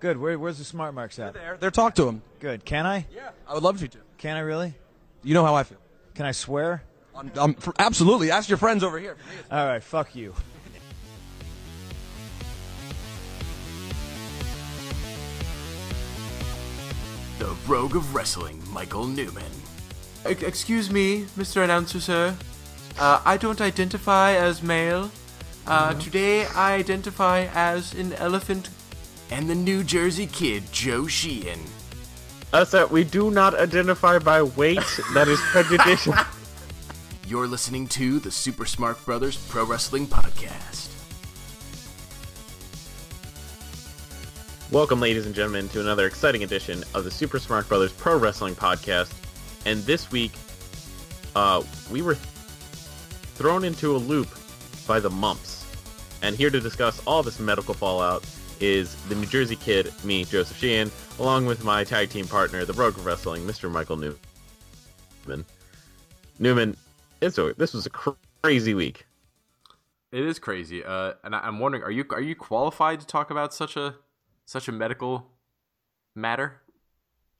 Good. Where, where's the smart marks at? They're there, there. Talk to him. Good. Can I? Yeah, I would love you to. Can I really? You know how I feel. Can I swear? Um, um, for, absolutely. Ask your friends over here. All right. Fuck you. The Rogue of Wrestling, Michael Newman. Excuse me, Mr. Announcer, sir. Uh, I don't identify as male. Uh, Today I identify as an elephant. And the New Jersey Kid, Joe Sheehan. Uh, sir, we do not identify by weight. that is prejudicial. You're listening to the Super Smart Brothers Pro Wrestling Podcast. Welcome, ladies and gentlemen, to another exciting edition of the Super Smart Brothers Pro Wrestling Podcast. And this week, uh, we were thrown into a loop by the mumps. And here to discuss all this medical fallout is the New Jersey Kid, me, Joseph Sheehan, along with my tag team partner, the of Wrestling, Mr. Michael Newman. Newman, it's a, this was a cr- crazy week. It is crazy. Uh, and I, I'm wondering, are you are you qualified to talk about such a such a medical matter?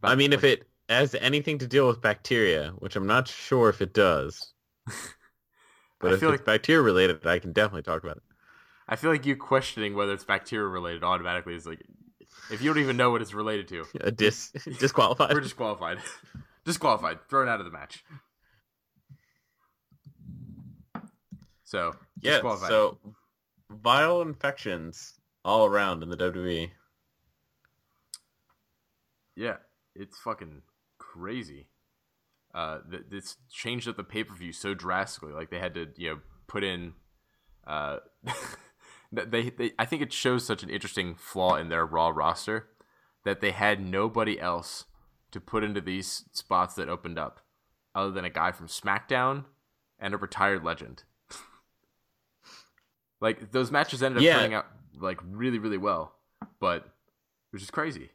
I mean, if it has anything to deal with bacteria, which I'm not sure if it does. But I if it's like- bacteria related, I can definitely talk about it. I feel like you questioning whether it's bacteria related automatically is like, if you don't even know what it's related to, dis disqualified. we're disqualified. disqualified. Thrown out of the match. So yeah. disqualified. So viral infections all around in the. WWE. Yeah, it's fucking crazy. Uh, th- this changed up the pay per view so drastically. Like they had to, you know, put in. Uh, they, they, I think it shows such an interesting flaw in their Raw roster that they had nobody else to put into these spots that opened up, other than a guy from SmackDown and a retired legend. like those matches ended up Yeah. turning out like really, really well, but it was just crazy.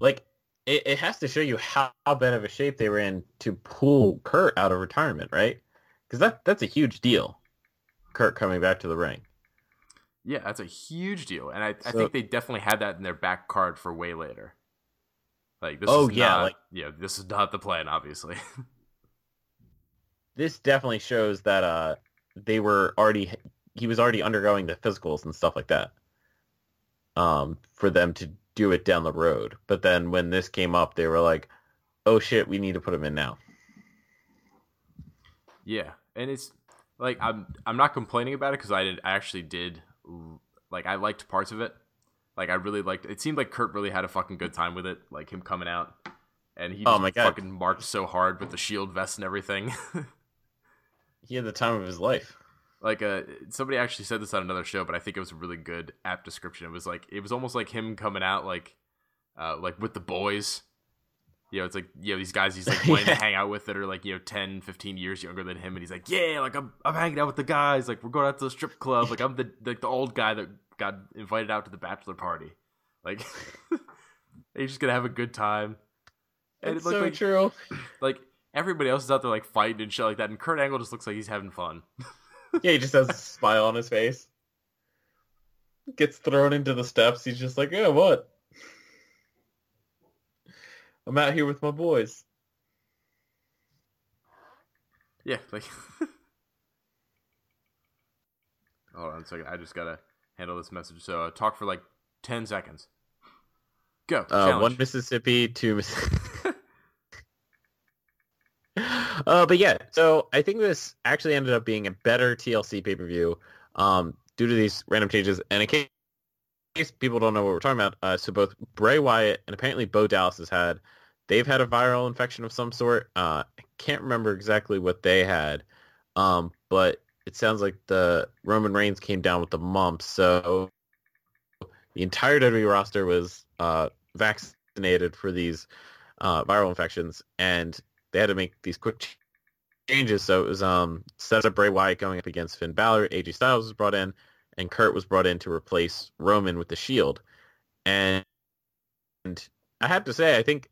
Like it, it has to show you how, how bad of a shape they were in to pull Kurt out of retirement, right? Because that that's a huge deal. Kurt coming back to the ring. Yeah, that's a huge deal, and I, I think they definitely had that in their back card for way later. Like this, Oh, is yeah, not, like- yeah, this is not the plan, obviously. this definitely shows that uh they were already he was already undergoing the physicals and stuff like that um for them to do it down the road but then when this came up they were like oh shit we need to put him in now yeah, and it's like I'm I'm not complaining about it because I did I actually did like I liked parts of it. Like I really liked. It seemed like Kurt really had a fucking good time with it. Like him coming out, and he Oh just my God. fucking marked so hard with the shield vest and everything. he had the time of his life like uh somebody actually said this on another show but i think it was a really good app description it was like it was almost like him coming out like uh like with the boys you know it's like you know these guys he's like wanting Yeah. to hang out with that are like you know 10 15 years younger than him and he's like yeah like i'm, I'm hanging out with the guys like we're going out to the strip club like i'm the like the old guy that got invited out to the bachelor party. Like he's just gonna have a good time. And it's it so like, true. like everybody else is out there like fighting and shit like that and kurt angle just looks like he's having fun. Yeah he just has a smile on his face. Gets thrown into the steps he's just like yeah what i'm out here with my boys Yeah, like. Hold on a second. I just gotta handle this message. So uh, talk for like ten seconds. Go. Uh, one Mississippi, two uh, but yeah, so I think this actually ended up being a better TLC pay-per-view um, due to these random changes. And in case, in case people don't know what we're talking about, uh, so both Bray Wyatt and apparently Bo Dallas has had, they've had a viral infection of some sort. Uh, I can't remember exactly what they had, um, but it sounds like the Roman Reigns came down with the mumps. So the entire WWE roster was uh, vaccinated for these uh, viral infections, and they had to make these quick changes. So it was um, set up Bray Wyatt going up against Finn Balor. AJ Styles was brought in, and Kurt was brought in to replace Roman with the Shield. And I have to say, I think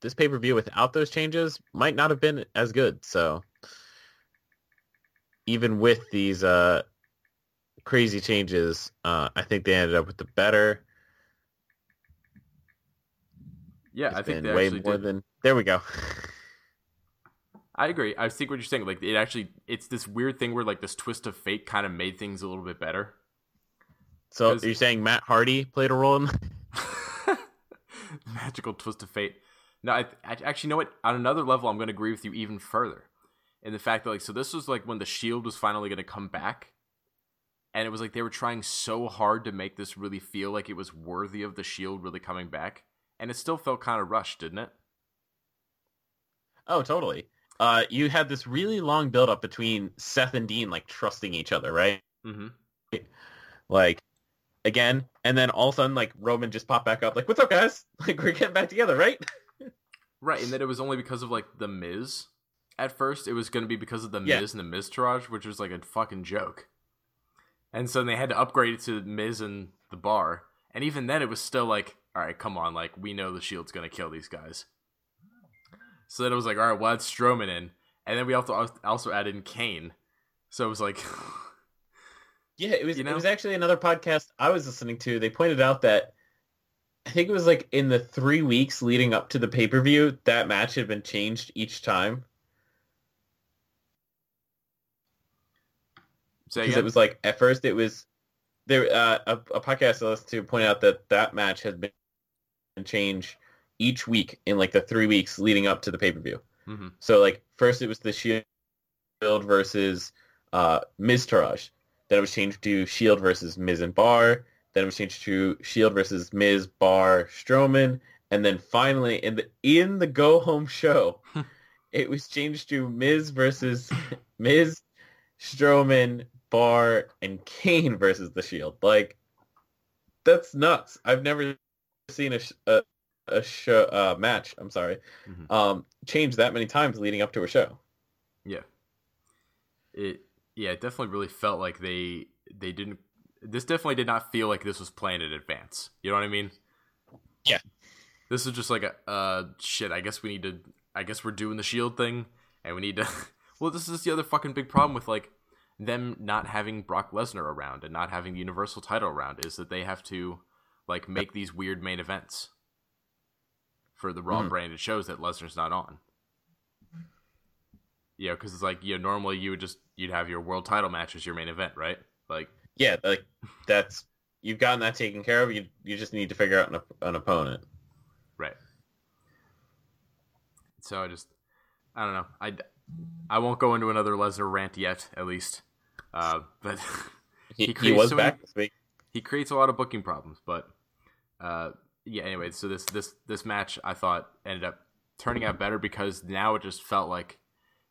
this pay per view without those changes might not have been as good. So even with these uh, crazy changes, uh, I think they ended up with the better. Yeah, it's I think they way more did. than there we go. I agree. I see what you're saying, like it actually, it's this weird thing where like this twist of fate kind of made things a little bit better. So you're saying Matt Hardy played a role in? Magical twist of fate. No, I, I actually you know what. On another level, I'm going to agree with you even further, in the fact that like, so this was like when the Shield was finally going to come back, and it was like they were trying so hard to make this really feel like it was worthy of the Shield really coming back, and it still felt kind of rushed, didn't it? Oh, totally. Uh, you had this really long build up between Seth and Dean like trusting each other, right? Mm-hmm. Like again, and then all of a sudden like Roman just popped back up, like, "What's up, guys? Like we're getting back together, right?" Right, and then it was only because of like the Miz. At first, it was going to be because of the Yeah. Miz and the Miztourage, which was like a fucking joke. And so they had to upgrade it to Miz and the Bar, and even then, it was still like, all right, come on, like we know the Shield's going to kill these guys. So then it was like, all right, well, that's Strowman in, and then we also also added in Kane. So it was like, Yeah, it was You it was actually another podcast I was listening to. They pointed out that I think it was like in the three weeks leading up to the pay per view, that match had been changed each time. Because it was like at first it was there uh, a, a podcast I listened to pointed out that that match had been changed each week in like the three weeks leading up to the pay per view. Mhm. So like first it was the Shield versus uh, Miztourage. Then it was changed to Shield versus Miz and Bar. Then it was changed to Shield versus Miz Bar Strowman. And then finally in the in the go home show, it was changed to Miz versus Miz Strowman Bar and Kane versus the Shield. Like that's nuts. I've never seen a a, a show uh, match. I'm sorry, Mhm. um, changed that many times leading up to a show. Yeah. It yeah, it definitely really felt like they they didn't this definitely did not feel like this was planned in advance. You know what I mean? Yeah. This is just like a uh shit, I guess we need to I guess we're doing the shield thing and we need to Well, this is the other fucking big problem with like them not having Brock Lesnar around and not having the Universal title around is that they have to like make these weird main events for the Raw Mhm. branded shows that Lesnar's not on. Yeah, because it's like you know, normally you would just you'd have your world title match as your main event, right? Like Yeah, like that's you've gotten that taken care of. You you just need to figure out an, an opponent. right. So I just I don't know. I I won't go into another Lesnar rant yet, at least. Uh, but He, He he, was so back this he creates a lot of booking problems. But uh, yeah. Anyway, so this this this match I thought ended up turning out better because now it just felt like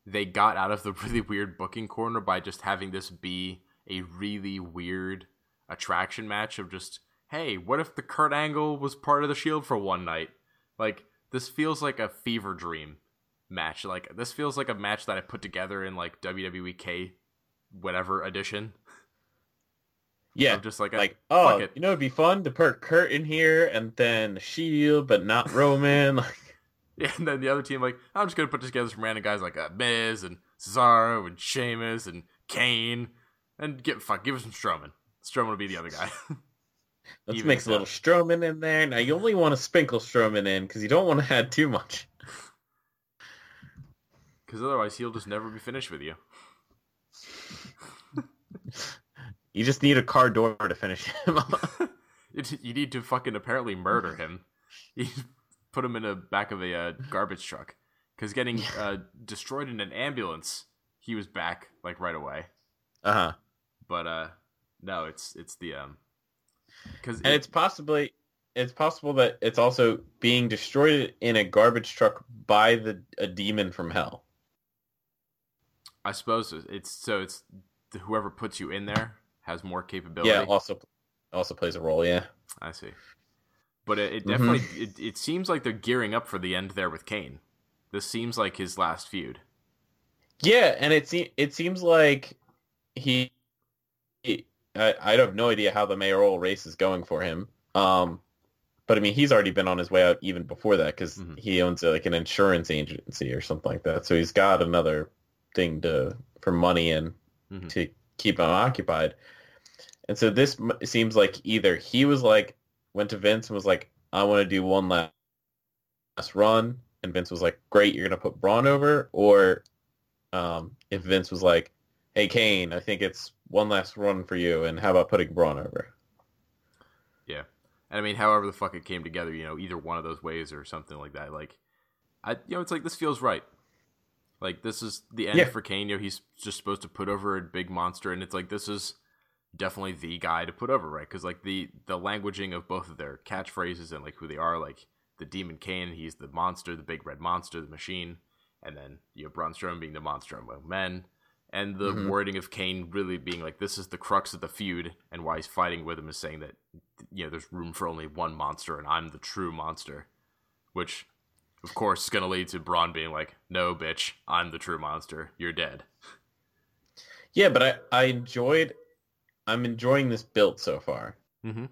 they got out of the really weird booking corner by just having this be a really weird attraction match of just hey, what if the Kurt Angle was part of the Shield for one night? Like this feels like a fever dream match. Like this feels like a match that I put together in like WWE K whatever edition. Yeah, I'm just like, like fuck oh, it. you know, it'd be fun to put Kurt in here and then Shield, but not Roman. Like, Yeah, and then the other team like, I'm just gonna put together some random guys like uh, Miz and Cesaro and Sheamus and Kane, and get fuck, give us some Strowman. Strowman will be the other guy. let's Even mix a little Strowman in there. Now you only want to sprinkle Strowman in because you don't want to add too much. Because otherwise, he'll just never be finished with you. You just need a car door to finish him. off. You need to fucking apparently murder him. You put him in the back of a uh, garbage truck. Because getting uh, destroyed in an ambulance, he was back like right away. uh huh. But uh, no, it's it's the um, because And it's possibly it's possible that it's also being destroyed in a garbage truck by the a demon from hell. I suppose it's so it's whoever puts you in there has more capability. Yeah, also also plays a role. Yeah. I see. But it, it Mhm. definitely it, it seems like they're gearing up for the end there with Kane. This seems like his last feud. Yeah, and it se- it seems like he, he I, I have no idea how the mayoral race is going for him. Um, but I mean, he's already been on his way out even before that because Mhm. he owns uh, like an insurance agency or something like that. So he's got another thing to for money and Mhm. to keep him occupied. And so this seems like either he was like went to Vince and was like, I want to do one last run, and Vince was like, "Great, you're gonna put Braun over," or um, if Vince was like, "Hey Kane, I think it's one last run for you, and how about putting Braun over?" Yeah. And I mean, however the fuck it came together, you know, either one of those ways or something like that. Like, I, you know, it's like this feels right. Like this is the end Yeah. for Kane. He's just supposed to put over a big monster, and it's like this is definitely the guy to put over, right? Because like the the languaging of both of their catchphrases and like who they are, like the Demon Kane, he's the monster, the big red monster, the machine, and then you know Braun Strowman being the monster among men, and the Mhm. wording of Kane really being like this is the crux of the feud, and why he's fighting with him is saying that you know there's room for only one monster, and I'm the true monster, which of course it's gonna lead to Braun being like, no, bitch, I'm the true monster, you're dead. Yeah, but I I enjoyed. I'm enjoying this build so far. Mm-hmm.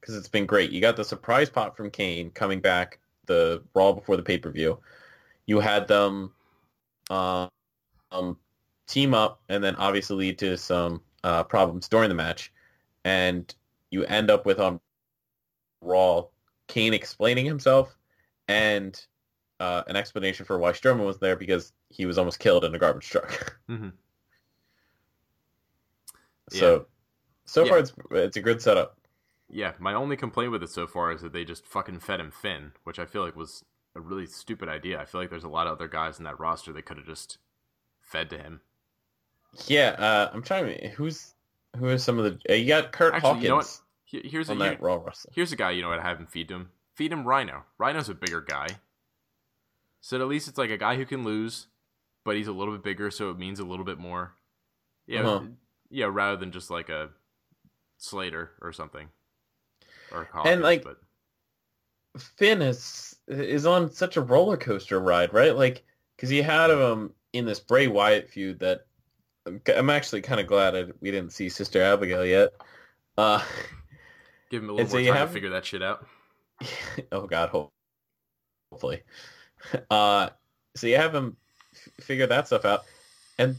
because it's been great. You got the surprise pop from Kane coming back the Raw before the pay per view. You had them uh, um, team up and then obviously lead to some uh, problems during the match, and you end up with on Raw Kane explaining himself and uh, an explanation for why Strowman was there because he was almost killed in a garbage truck. Mm-hmm. so so Yeah. far it's it's a good setup. Yeah, my only complaint with it so far is that they just fucking fed him Finn, which I feel like was a really stupid idea. I feel like there's a lot of other guys in that roster that could have just fed to him. Yeah, uh, I'm trying to who's who are some of the uh, you got Kurt Actually, Hawkins you know what? Here's a on here- that Raw wrestler. here's a guy you know what I have him feed to him. Feed him Rhyno. Rhyno's a bigger guy, so at least it's like a guy who can lose, but he's a little bit bigger, so it means a little bit more. Yeah, Uh-huh. yeah, rather than just like a Slater or something. Or Hawkins, like, but Finn is is on such a roller coaster ride, right? Like because he had him in this Bray Wyatt feud that I'm actually kind of glad I, we didn't see Sister Abigail yet. Uh, give him a little so more you time have- to figure that shit out. oh God, hopefully. Uh, so you have him f- figure that stuff out, and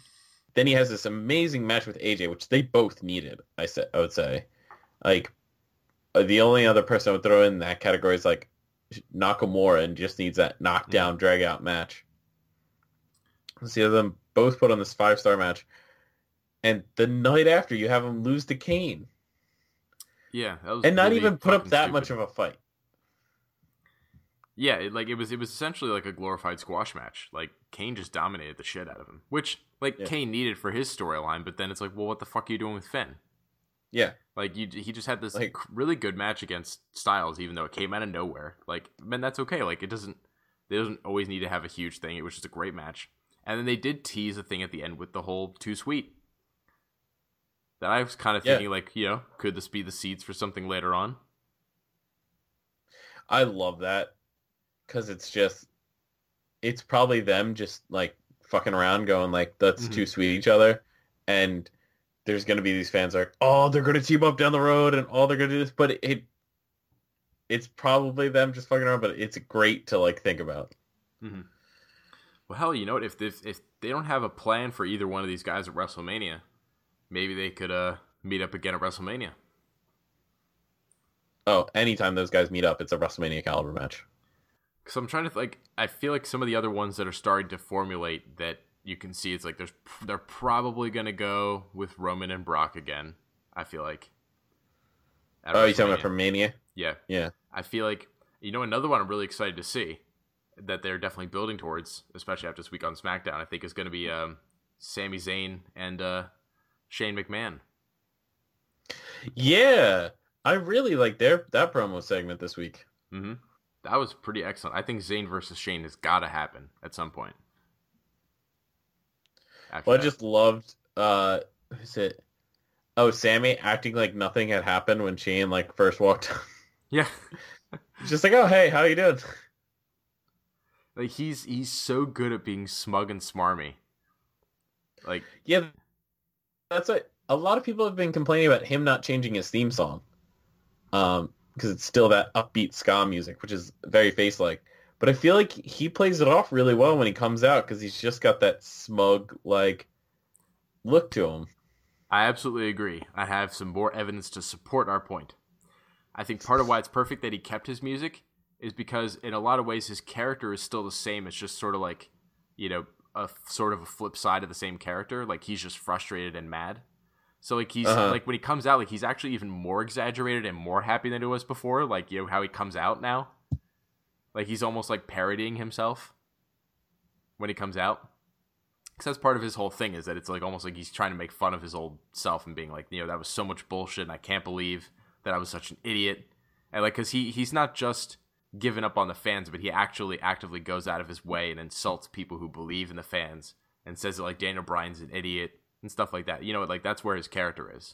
then he has this amazing match with AJ, which they both needed. I said, I would say, like uh, the only other person I would throw in that category is like Nakamura, and just needs that knockdown, drag out match. So you have them both put on this five star match, and the night after you have them lose to Kane, Yeah, that was and not really even put up that stupid. much of a fight. Yeah, it, like it was it was essentially like a glorified squash match. Like Kane just dominated the shit out of him, which like Yeah. Kane needed for his storyline. But then it's like, well, what the fuck are you doing with Finn? Yeah. Like you, he just had this Like- really good match against Styles, even though it came out of nowhere. Like, man, that's okay. Like it doesn't, it doesn't always need to have a huge thing. It was just a great match. And then they did tease a thing at the end with the whole too sweet. That I was kind of Yeah. thinking, like, you know, could this be the seeds for something later on? I love that because it's just, it's probably them just like fucking around, going like, "That's Mhm. too sweet each other," and there's gonna be these fans like, "Oh, they're gonna team up down the road, and oh, they're gonna do this," but it, it's probably them just fucking around, but it's great to like think about. Well, hell, you know what? If if if they don't have a plan for either one of these guys at WrestleMania, maybe they could uh meet up again at WrestleMania. Oh, anytime those guys meet up, it's a WrestleMania caliber match. Because I'm trying to like, I feel like some of the other ones that are starting to formulate that you can see it's like there's they're probably gonna go with Roman and Brock again. I feel like. Oh, you talking about from Mania? Yeah, Yeah. I feel like you know another one I'm really excited to see that they're definitely building towards, especially after this week on SmackDown. I think is going to be um, Sami Zayn and uh, Shane McMahon. Yeah, I really like their that promo segment this week. hmm That was pretty excellent. I think Zayn versus Shane has got to happen at some point. Well, I just loved uh who's it? Oh, Sami acting like nothing had happened when Shane like first walked. yeah, just like, oh hey, how you doing? like he's he's so good at being smug and smarmy. Like Yeah, that's what a lot of people have been complaining about him not changing his theme song, um, because it's still that upbeat ska music, which is very face like. But I feel like he plays it off really well when he comes out because he's just got that smug like look to him. I absolutely agree. I have some more evidence to support our point. I think part of why it's perfect that he kept his music is because in a lot of ways his character is still the same. It's just sort of like, you know, a sort of a flip side of the same character. Like he's just frustrated and mad. So like he's Uh-huh. like when he comes out, like he's actually even more exaggerated and more happy than he was before. Like you know how he comes out now. Like he's almost like parodying himself when he comes out. Because that's part of his whole thing is that it's like almost like he's trying to make fun of his old self and being like, you know, that was so much bullshit and I can't believe that I was such an idiot. And like, because he he's not just giving up on the fans, but he actually actively goes out of his way and insults people who believe in the fans and says that like Daniel Bryan's an idiot and stuff like that. You know, like that's where his character is.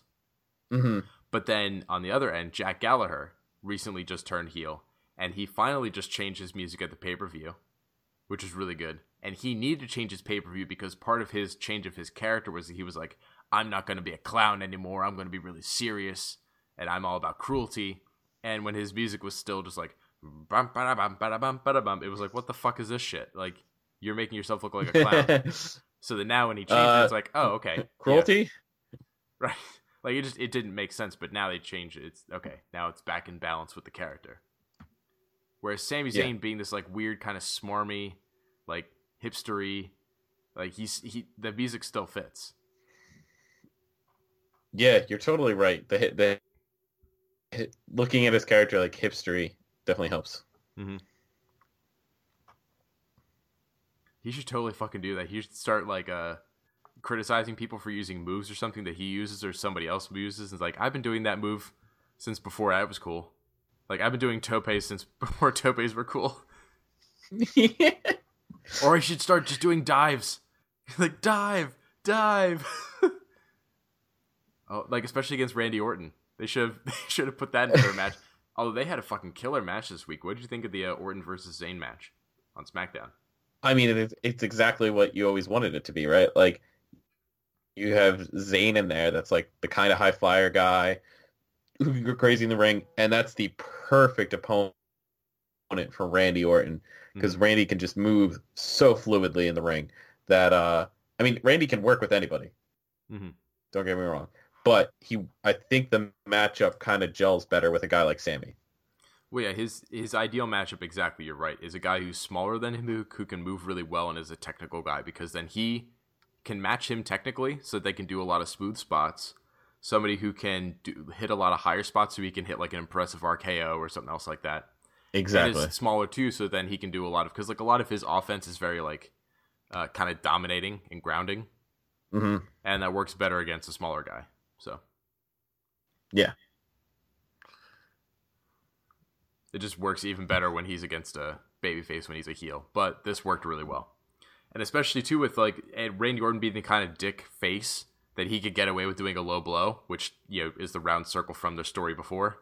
hmm But then on the other end, Jack Gallagher recently just turned heel, and he finally just changed his music at the pay per view, which is really good. And he needed to change his pay per view because part of his change of his character was that he was like, I'm not going to be a clown anymore. I'm going to be really serious, and I'm all about cruelty. And when his music was still just like, bum, ba bum, ba bum, ba bum, it was like, what the fuck is this shit? Like, you're making yourself look like a clown. so then now when he changed it, Uh, it's like, oh, okay. yeah. Cruelty? Right. Like it just it didn't make sense, but now they changed it. It's okay. Now it's back in balance with the character. Whereas Sami Yeah. Zayn being this like weird kind of smarmy, like hipstery, like he's he the music still fits. Yeah, you're totally right. The the looking at his character like hipstery definitely helps. He should totally fucking do that. He should start like uh criticizing people for using moves or something that he uses or somebody else uses. And like I've been doing that move since before I was cool. Like I've been doing topes since before topes were cool. Or I should start just doing dives. like dive, dive. oh, like especially against Randy Orton. They should have they should have put that in their match. Although they had a fucking killer match this week. What did you think of the uh, Orton versus Zayn match on SmackDown? I mean, it's, it's exactly what you always wanted it to be, right? Like, you have Zayn in there that's like the kind of high flyer guy who can go crazy in the ring, and that's the perfect opponent for Randy Orton because Randy can just move so fluidly in the ring that, uh, I mean, Randy can work with anybody. Mm-hmm. Don't get me wrong. But he, I think the matchup kind of gels better with a guy like Sami. Well, yeah, his his ideal matchup exactly. You're right. Is a guy who's smaller than him who, who can move really well and is a technical guy because then he can match him technically, so they can do a lot of smooth spots. Somebody who can do, hit a lot of higher spots, so he can hit like an impressive RKO or something else like that. Exactly. And is smaller too, so then he can do a lot of because like a lot of his offense is very like uh, kind of dominating and grounding, hmm and that works better against a smaller guy. So Yeah. It just works even better when he's against a babyface when he's a heel. But this worked really well, and especially too with like Randy Orton being the kind of dick face that he could get away with doing a low blow, which you know is the round circle from their story before.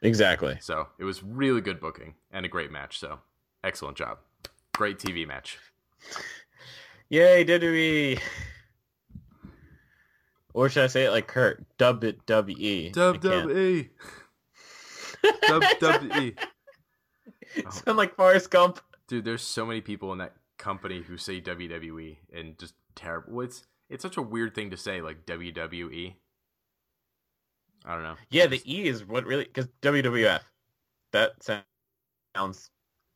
Exactly. So it was really good booking and a great match. So excellent job, great TV match. Yay, WWE. Or should I say it like Kurt? Dub it WWE. WWE. WWE. Sound like Forrest Gump. Dude, there's so many people in that company who say WWE and just terrible. It's it's such a weird thing to say, like WWE. I don't know. Yeah, the E is what really because WWF. That sounds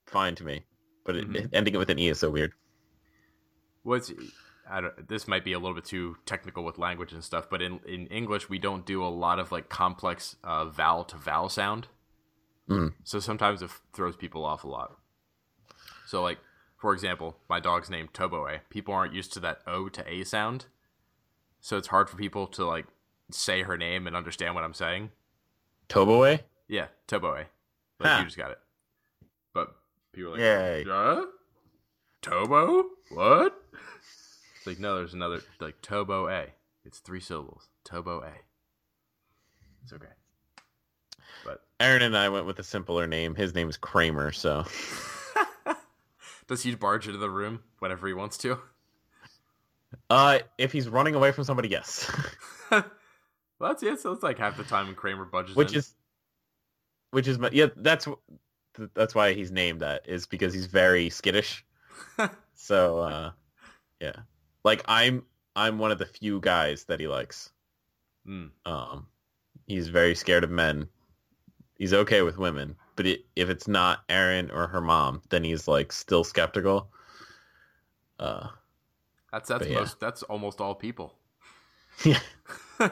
fine to me, but it, Mhm. ending it with an E is so weird. What's I don't. This might be a little bit too technical with language and stuff, but in in English we don't do a lot of like complex uh, vowel to vowel sound. Mhm. So sometimes it throws people off a lot. So like for example, my dog's name Toboe. People aren't used to that O to A sound, so it's hard for people to like say her name and understand what I'm saying. Toboe? Yeah, Toboe. Like Ha. you just got it. But people are like, Yay. Huh? Tobo? What? It's like no, there's another like Tobo A. It's three syllables. Tobo A. It's okay. But Aaron and I went with a simpler name. His name is Kramer, so does he barge into the room whenever he wants to? uh if he's running away from somebody, yes. well, that's yeah. So it's like half the time when Kramer budges which in. is which is my- yeah, that's that's why he's named that is because he's very skittish. so uh yeah. Like I'm I'm one of the few guys that he likes. Mm. Um, he's very scared of men. He's okay with women, but it, if it's not Aaron or her mom, then he's like still skeptical. Uh, That's that's yeah. most that's almost all people. yeah. I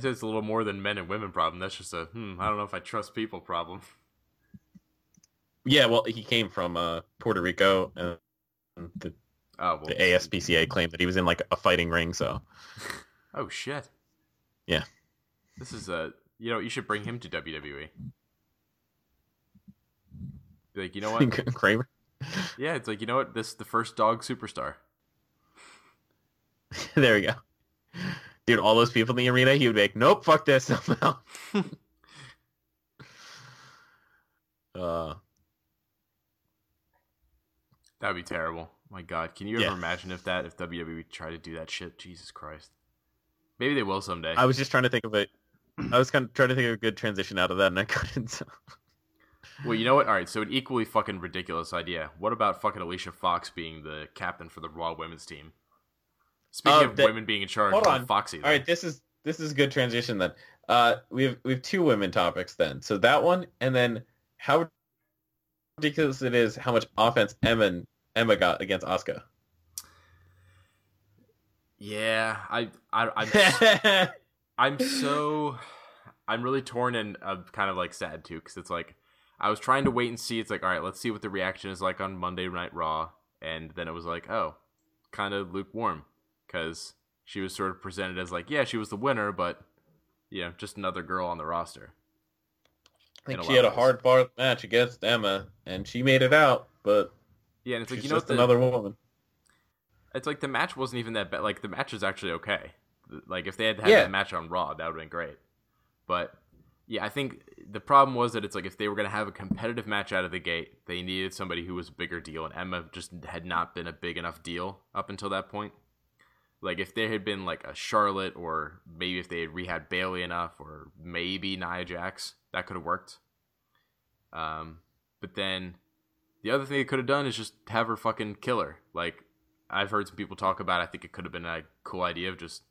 say it's a little more than men and women problem. That's just a hmm. I don't know if I trust people problem. Yeah, well, he came from uh, Puerto Rico, and the, Oh well. the ASPCA claimed that he was in like a fighting ring. So Oh shit. Yeah. This is a you know you should bring him to WWE. Be Like you know what? Kramer. yeah, it's like you know what? This the first dog superstar. there we go. Dude, all those people in the arena, he would be like, "Nope, fuck this." I'm out." uh, That would be terrible. My God, can you Yeah. ever imagine if that if WWE tried to do that shit? Jesus Christ. Maybe they will someday. I was just trying to think of it. I was kind of trying to think of a good transition out of that, and I couldn't. So. Well, you know what? All right, so an equally fucking ridiculous idea. What about fucking Alicia Fox being the captain for the Raw Women's team? Speaking Oh, of that- women being in charge, hold on. Foxy. All right, this is this is a good transition then. Uh, we have we have two women topics then. So that one, and then how ridiculous it is how much offense Emma Emma got against Asuka. Yeah, I, I, I'm, I'm so, I'm really torn and uh, kind of like sad too, because it's like I was trying to wait and see. It's like, all right, let's see what the reaction is like on Monday Night Raw, and then it was like, oh, kind of lukewarm, because she was sort of presented as like, yeah, she was the winner, but you know, just another girl on the roster. I think she had a hard fought match against Emma, and she made it out, but Yeah, and it's like she's you know, just the, another woman. it's like the match wasn't even that bad. Like the match is actually okay. Like if they had had Yeah. that match on Raw, that would have been great. But yeah, I think the problem was that it's like if they were gonna have a competitive match out of the gate, they needed somebody who was a bigger deal, and Emma just had not been a big enough deal up until that point. Like if there had been like a Charlotte, or maybe if they had rehab Bayley enough, or maybe Nia Jax, that could have worked. Um, but then the other thing they could have done is just have her fucking kill her. Like I've heard some people talk about. I think it could have been a cool idea of just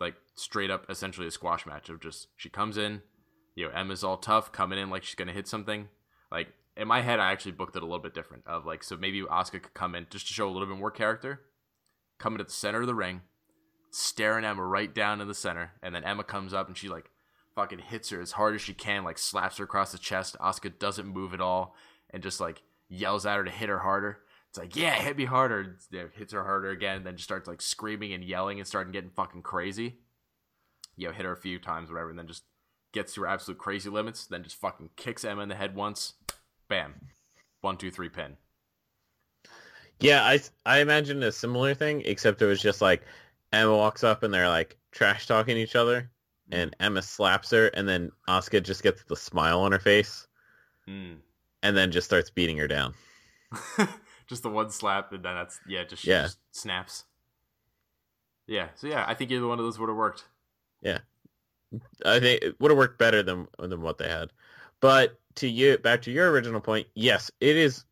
like straight up, essentially a squash match of just she comes in, you know, Emma's all tough coming in like she's gonna hit something. Like in my head, I actually booked it a little bit different. Of like, so maybe Asuka could come in just to show a little bit more character, come into the center of the ring, staring Emma right down in the center, and then Emma comes up and she like fucking hits her as hard as she can, like slaps her across the chest. Asuka doesn't move at all, and just like yells at her to hit her harder. It's like, yeah, hit me harder. Yeah, hits her harder again, then just starts like screaming and yelling and starting getting fucking crazy. You know, hit her a few times, whatever, and then just gets to her absolute crazy limits. Then just fucking kicks Emma in the head once. Bam, one, two, three, pin. Yeah, I I imagine a similar thing, except it was just like Emma walks up and they're like trash talking each other, and Emma slaps her, and then Asuka just gets the smile on her face, Mm. and then just starts beating her down. just the one slap, and then that's yeah, just Yeah. just snaps. Yeah, so yeah, I think either one of those would have worked. Yeah, I think it would have worked better than than what they had. But to you, back to your original point, yes, it is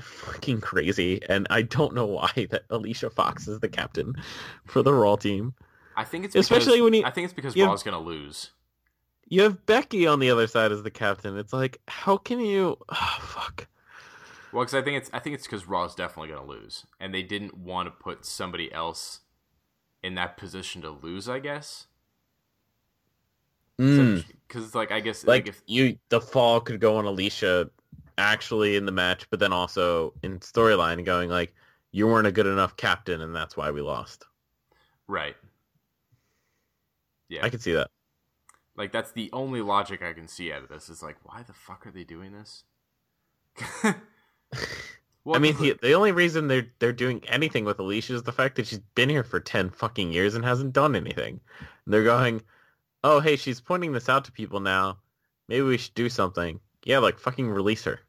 fucking crazy, and I don't know why that Alicia Fox is the captain for the Raw team. I think it's because, Especially when you- I think it's because Raw's gonna lose. You have Becky on the other side as the captain. It's like, how can you? Oh, fuck. Well, because I think it's I think it's because Raw's definitely gonna lose, and they didn't want to put somebody else in that position to lose. I guess Mm. because it's like I guess like like if you the fall could go on Alicia actually in the match, but then also in storyline going like you weren't a good enough captain and that's why we lost. right. Yeah, I can see that. like that's the only logic I can see out of this. Is like, why the fuck are they doing this? well, I mean, the, the only reason they're they're doing anything with Alicia is the fact that she's been here for ten fucking years and hasn't done anything. And they're going, "Oh, hey, she's pointing this out to people now. Maybe we should do something." Yeah, like fucking release her.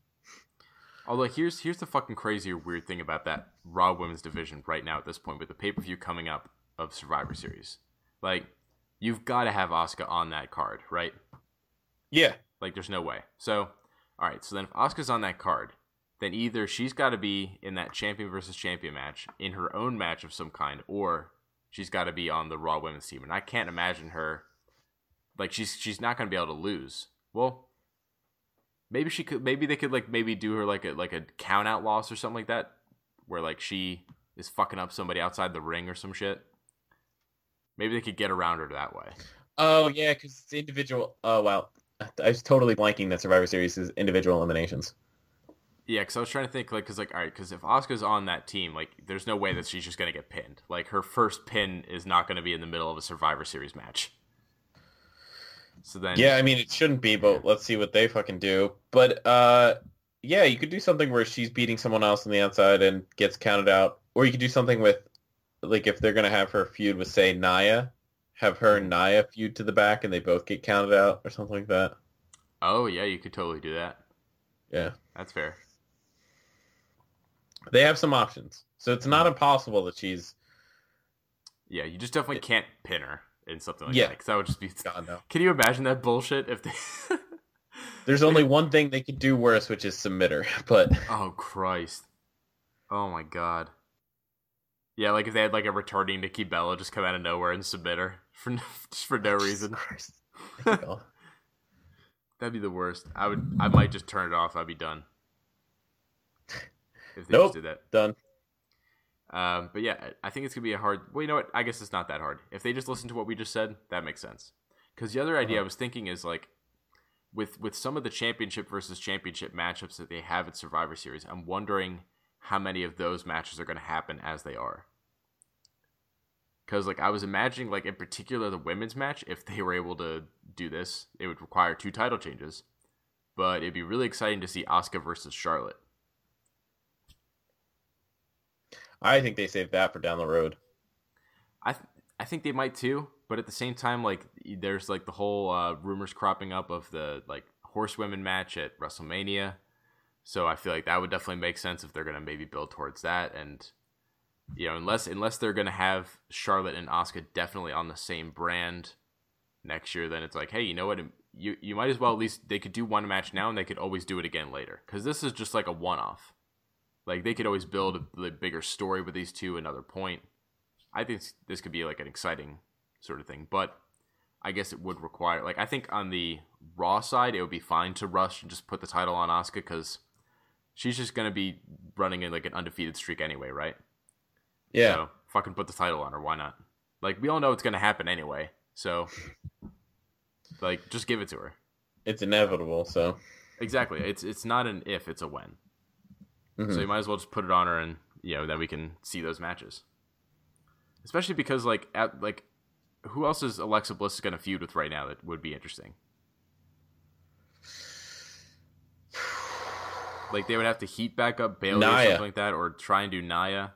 Although here's here's the fucking crazy or weird thing about that Raw Women's division right now at this point with the pay per view coming up of Survivor Series. Like, you've got to have Asuka on that card, right? Yeah. Like, there's no way. So, all right. So then, if Asuka's on that card, then either she's got to be in that champion versus champion match in her own match of some kind, or she's got to be on the Raw Women's team. And I can't imagine her like she's she's not gonna be able to lose. Well, maybe she could. Maybe they could like maybe do her like a like a count out loss or something like that, where like she is fucking up somebody outside the ring or some shit. Maybe they could get around her that way. Oh yeah, because it's individual. Oh wow, I was totally blanking that Survivor Series is individual eliminations. Yeah, because I was trying to think, like, because like, all right, because if Asuka's on that team, like, there's no way that she's just gonna get pinned. Like, her first pin is not gonna be in the middle of a Survivor Series match. So then, Yeah, I mean it shouldn't be, but let's see what they fucking do. But uh, yeah, you could do something where she's beating someone else on the outside and gets counted out, or you could do something with, like, if they're gonna have her feud with say Nia, have her and Nia feud to the back and they both get counted out or something like that. oh yeah, you could totally do that. Yeah, That's fair. They have some options, so it's not mm-hmm. impossible that she's. Yeah, you just definitely can't pin her in something like Yeah. that. Because that would just be. God no. Can you imagine that bullshit if they? There's only one thing they could do worse, which is submit her. But oh Christ! Oh my God! Yeah, like if they had like a returning Nikki Bella just come out of nowhere and submit her for no, just for no reason. Christ. Thank you, God. That'd be the worst. I would. I might just turn it off. I'd be done. If they Nope. just did that. Done. Um, but yeah, I think it's gonna be a hard. Well, you know what? I guess it's not that hard. If they just listen to what we just said, that makes sense. Because the other idea I was thinking is like, with with some of the championship versus championship matchups that they have at Survivor Series, I'm wondering how many of those matches are gonna happen as they are. Because like I was imagining, like in particular the women's match, if they were able to do this, it would require two title changes. But it'd be really exciting to see Asuka versus Charlotte. I think they saved that for down the road. I th- I think they might too, but at the same time, like there's like the whole uh, rumors cropping up of the like horsewomen match at WrestleMania, so I feel like that would definitely make sense if they're gonna maybe build towards that, and you know unless unless they're gonna have Charlotte and Asuka definitely on the same brand next year, then it's like hey, you know what, you you might as well at least they could do one match now and they could always do it again later because this is just like a one off. Like they could always build a, a bigger story with these two another point. I think this could be like an exciting sort of thing, but I guess it would require like I think on the Raw side it would be fine to rush and just put the title on Asuka because she's just gonna be running in like an undefeated streak anyway, right? Yeah. So fucking put the title on her. Why not? Like we all know it's gonna happen anyway, so like just give it to her. It's inevitable, so Exactly. It's it's not an if, it's a when. Mhm. So you might as well just put it on her, and you know then we can see those matches. Especially because like at like, who else is Alexa Bliss going to feud with right now that would be interesting? Like they would have to heat back up Bayley or something like that, or try and do Nia.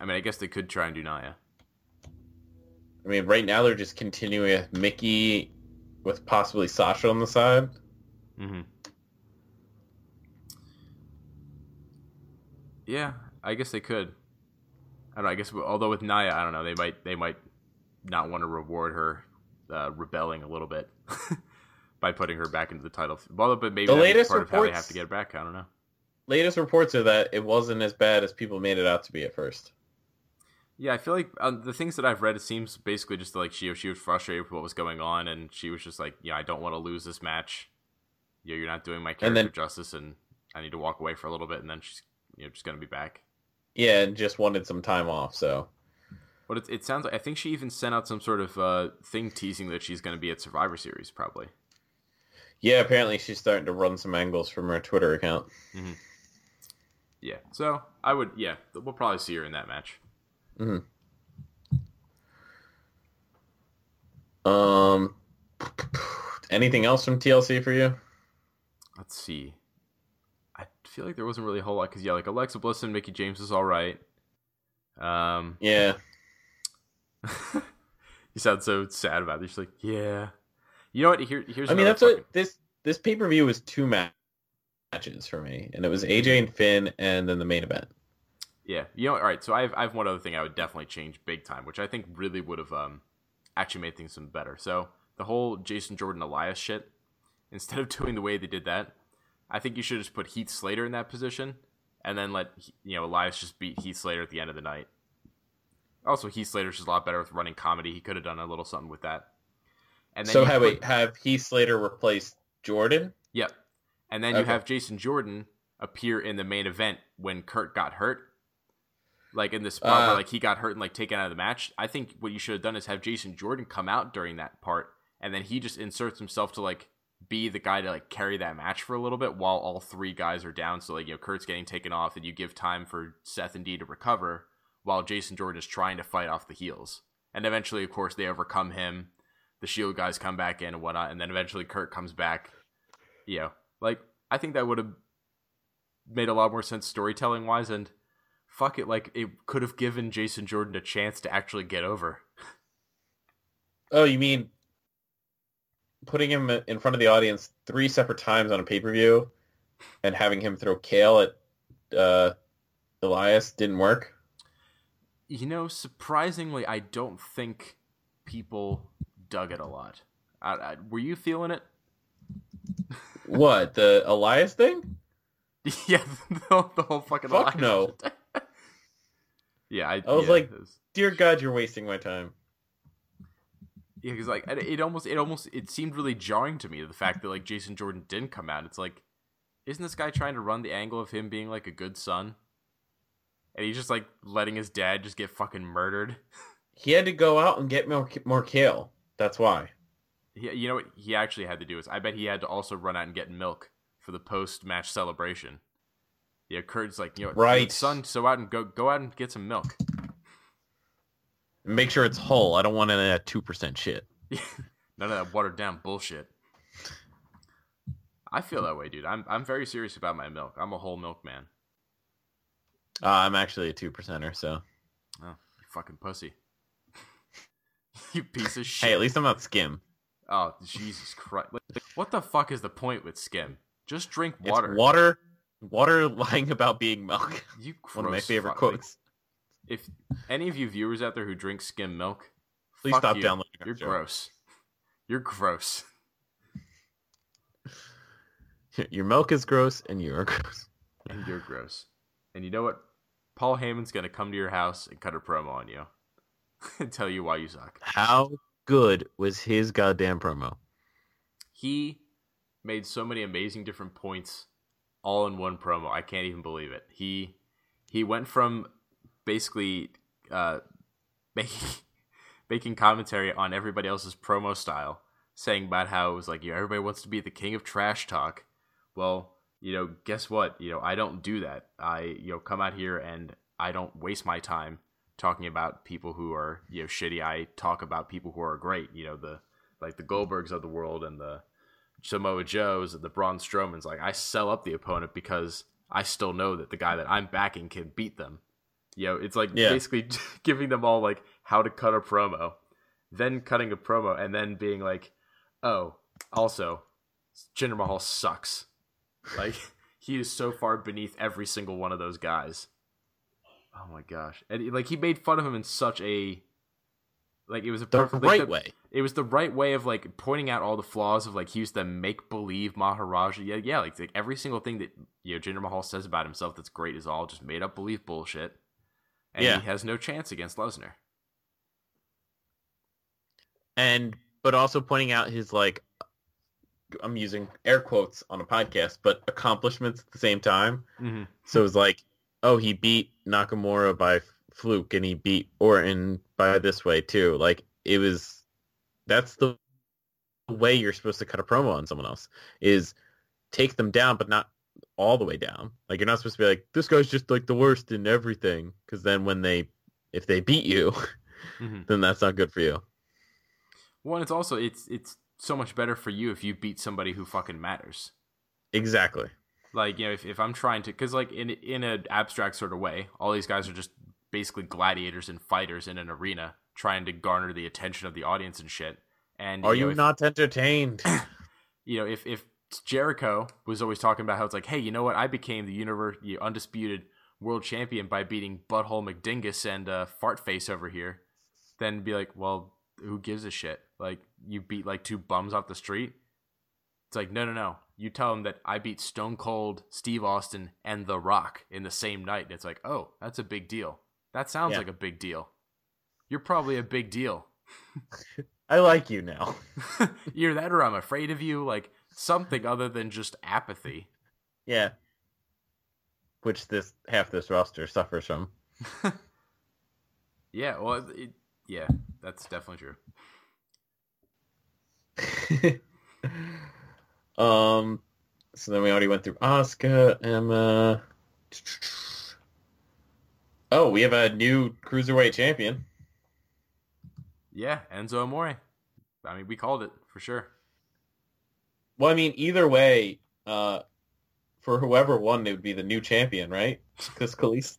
I mean, I guess they could try and do Nia. I mean, right now they're just continuing with Mickie, with possibly Sasha on the side. Mm-hmm. Yeah, I guess they could. I don't know. I guess although with Nia, I don't know. They might they might not want to reward her uh, rebelling a little bit by putting her back into the title. Well, but maybe The latest part of how they reports- have to get back. I don't know. Latest reports are that it wasn't as bad as people made it out to be at first. Yeah, I feel like um, the things that I've read, it seems basically just like she she was frustrated with what was going on, and she was just like, "Yeah, I don't want to lose this match. Yeah, you're not doing my character And then- justice, and I need to walk away for a little bit, and then she's you know just gonna be back." Yeah, and just wanted some time off, so But it, it sounds like I think she even sent out some sort of uh, thing teasing that she's going to be at Survivor Series, probably. yeah, apparently she's starting to run some angles from her Twitter account. Yeah. So I would, yeah, we'll probably see her in that match. Hmm. Um, anything else from TLC for you? Let's see. I feel like there wasn't really a whole lot because yeah, like Alexa Bliss and Mickie James is all right. Um, Yeah, you sound so sad about it. You're like, yeah. You know what? Here, here's. I mean that's what this this pay per view was two matches for me, and it was AJ and Finn, and then the main event. Yeah, you know, all right. So I have, I have one other thing I would definitely change big time, which I think really would have um actually made things some better. So the whole Jason Jordan Elias shit, instead of doing the way they did that, I think you should just put Heath Slater in that position, and then let you know Elias just beat Heath Slater at the end of the night. Also, Heath Slater's just a lot better with running comedy. He could have done a little something with that. And so have put- we have Heath Slater replace Jordan? Yep. And then you have Jason Jordan appear in the main event when Kurt got hurt. Like in this part where Uh. like he got hurt and like taken out of the match. I think what you should have done is have Jason Jordan come out during that part and then he just inserts himself to like be the guy to like carry that match for a little bit while all three guys are down. So like you know Kurt's getting taken off and you give time for Seth and D to recover while Jason Jordan is trying to fight off the heels. And eventually of course they overcome him. The Shield guys come back in and whatnot, and then eventually Kurt comes back you know, like I think that would have made a lot more sense storytelling wise, and fuck it, like it could have given Jason Jordan a chance to actually get over. Oh, you mean putting him in front of the audience three separate times on a pay per view and having him throw kale at uh, Elias didn't work? You know, surprisingly, I don't think people dug it a lot. I, I, were you feeling it? What the Elias thing? yeah, the, the whole fucking Fuck Elias no. yeah, I, I was yeah, like- was- Dear God, you're wasting my time. Yeah, because like it almost it almost it seemed really jarring to me the fact that like Jason Jordan didn't come out. It's like, isn't this guy trying to run the angle of him being like a good son? And he's just like letting his dad just get fucking murdered. He had to go out and get more more kale. That's why. He, you know what he actually had to do is I bet he had to also run out and get milk for the post match celebration. Yeah, Kurt's like, you know, what, Right. son, so out and go go out and get some milk. Make sure it's whole. I don't want any of that two percent shit. None of that watered down bullshit. I feel that way, dude. I'm I'm very serious about my milk. I'm a whole milk man. Uh, I'm actually a two percenter, so Oh, you fucking pussy. you piece of shit. hey, at least I'm not skim. Oh, Jesus Christ. What the fuck is the point with skim? Just drink It's water. water. Water lying about being milk. You One of my favorite fuck. Quotes. If any of you viewers out there who drink skim milk, Please stop you. downloading. You're show. gross. You're gross. Your milk is gross, and you are gross. And you're gross. And you know what? Paul Heyman's gonna come to your house and cut a promo on you and tell you why you suck. How good was his goddamn promo? he made so many amazing different points all in one promo. I can't even believe it. He he went from basically uh, making making commentary on everybody else's promo style, saying about how it was like, you know, everybody wants to be the king of trash talk. Well, you know, guess what? You know, I don't do that. I you know come out here and I don't waste my time talking about people who are you know shitty. I talk about people who are great. You know the like the Goldbergs of the world and the Samoa Joes and the Braun Strowmans. Like I sell up the opponent because I still know that the guy that I'm backing can beat them. You know, it's like Yeah. basically giving them all like how to cut a promo, then cutting a promo, and then being like, oh, also, Jinder Mahal sucks. Like he is so far beneath every single one of those guys. Oh my gosh! And like he made fun of him in such a like it was a The perfect like, right the- way. it was the right way of like pointing out all the flaws of like he used to make believe Maharaja. Yeah, yeah, like, like every single thing that you know Jinder Mahal says about himself that's great is all just made up belief bullshit. And Yeah. he has no chance against Lesnar. and but also pointing out his like I'm using air quotes on a podcast, but accomplishments at the same time. Mm-hmm. So it's like, oh, he beat Nakamura by fluke, and he beat Orton by this way too. Like it was, that's the way you're supposed to cut a promo on someone else is take them down, but not all the way down. Like you're not supposed to be like this guy's just like the worst in everything, because then when they if they beat you, Mm-hmm. then that's not good for you. One, it's also it's it's so much better for you if you beat somebody who fucking matters. Exactly. Like you know, if, if I'm trying to, because like in in an abstract sort of way, all these guys are just basically gladiators and fighters in an arena trying to garner the attention of the audience and shit. And Are know, you if- not entertained? you know, if if Jericho was always talking about how it's like, hey, you know what? I became the universe the undisputed world champion by beating Butthole McDingus and uh, Fartface over here, then be like, well, who gives a shit? Like you beat like two bums off the street. It's like, no, no, no. You tell them that I beat Stone Cold, Steve Austin, and The Rock in the same night. And it's like, oh, that's a big deal. That sounds Yeah. like a big deal. You're probably a big deal. I like you now. Either that or I'm afraid of you. Like something other than just apathy. Yeah. Which this half this roster suffers from. Yeah, well, it, yeah, that's definitely true. um, so then we already went through Oscar, Emma. Oh, we have a new cruiserweight champion. Yeah, Enzo Amore. I mean, we called it for sure. Well, I mean, either way, uh, for whoever won, it would be the new champion, right? Because Khalees.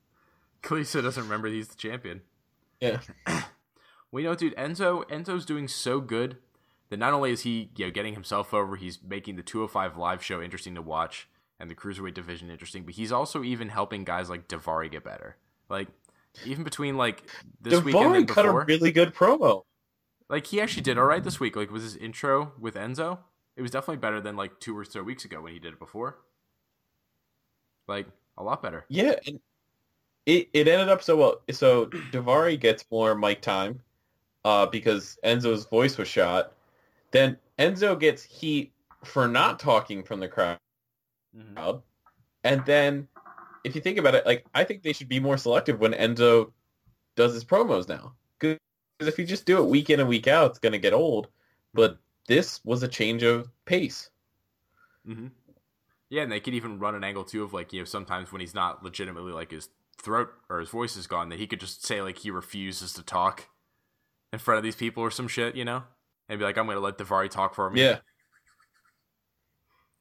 Kalisto doesn't remember he's the champion. Yeah. You know, dude, Enzo Enzo's doing so good that not only is he you know getting himself over, he's making the 205 live show interesting to watch and the cruiserweight division interesting, but he's also even helping guys like Davari get better. Like even between like this weekend and cut a really good promo. like he actually did all right this week. Like was his intro with Enzo, it was definitely better than like two or so weeks ago when he did it before. Like a lot better. Yeah, and it it ended up so well. So Davari gets more mic time, uh, because Enzo's voice was shot. Then Enzo gets heat for not talking from the crowd, Mhm. and then if you think about it, like I think they should be more selective when Enzo does his promos now. Because if you just do it week in and week out, it's gonna get old. But this was a change of pace. hmm Yeah, and they could even run an angle too of like you know sometimes when he's not legitimately like his throat or his voice is gone, that he could just say like he refuses to talk in front of these people or some shit, you know, and be like, I'm gonna let Davari talk for me. Yeah.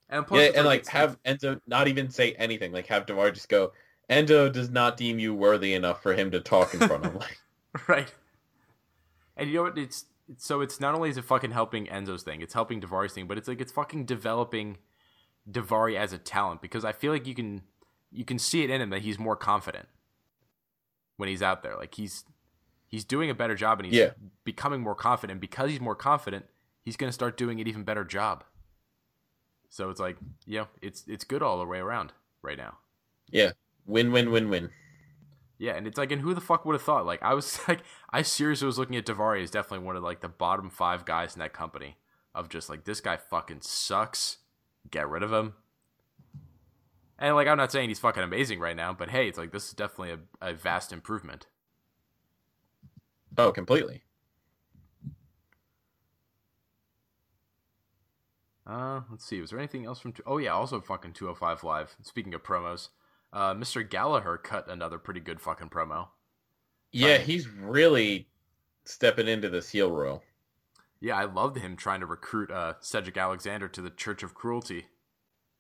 and plus Yeah, and like have Enzo not even say anything. Like have Devar just go. Enzo does not deem you worthy enough for him to talk in front of. Like, right. And you know what? It's so it's not only is it fucking helping Enzo's thing, it's helping Davari's thing, but it's like it's fucking developing Davari as a talent because I feel like you can you can see it in him that he's more confident when he's out there. Like he's he's doing a better job and he's Yeah. becoming more confident. And because he's more confident, he's gonna start doing an even better job. So it's like, yeah, it's it's good all the way around right now. yeah, win, win, win, win. Yeah, and it's like, and who the fuck would have thought? Like, I was like, I seriously was looking at Davari as definitely one of like the bottom five guys in that company. Of just like this guy fucking sucks. Get rid of him. And like, I'm not saying he's fucking amazing right now, but hey, it's like this is definitely a, a vast improvement. Oh, completely. Uh, let's see. Was there anything else from? Two- oh yeah, also fucking 205 live. Speaking of promos, uh, Mr. Gallagher cut another pretty good fucking promo. Yeah, Right. he's really stepping into this heel role. Yeah, I loved him trying to recruit uh, Cedric Alexander to the Church of Cruelty.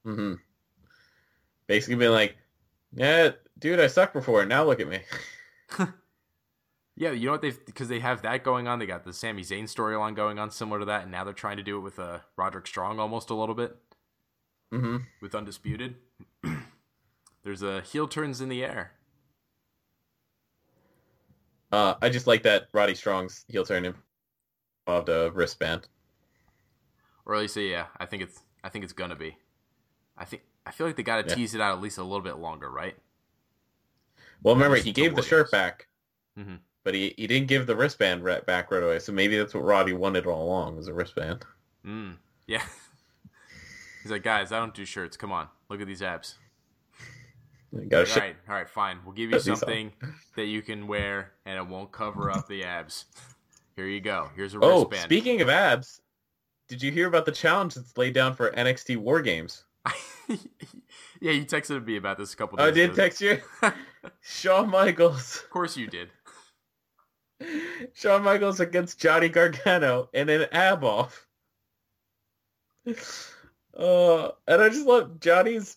hmm Basically being like, yeah, dude, I sucked before. Now look at me. Yeah, you know what they've because they have that going on. They got the Sami Zayn storyline going on, similar to that, and now they're trying to do it with uh, Roderick Strong almost a little bit hmm with Undisputed. There's a heel turns in the air. Uh, I just like that Roddy Strong's heel turn involved a wristband. Or at least, yeah, I think it's I think it's gonna be. I think I feel like they got to Yeah. tease it out at least a little bit longer, right? Well, remember he gave the Warriors. shirt back, Mhm. but he, he didn't give the wristband right back right away. So maybe that's what Roddy wanted all along was a wristband. Mm, yeah. He's like, guys, I don't do shirts. Come on, look at these abs. All right, all right, fine. We'll give you something that you can wear, and it won't cover up the abs. Here you go. Here's a Oh, wristband. speaking of abs, did you hear about the challenge that's laid down for NXT War Games? yeah, you texted me about this a couple. I did ago. text you. Shawn Michaels. Of course you did. Shawn Michaels against Johnny Gargano in an ab off. Uh, and I just love Johnny's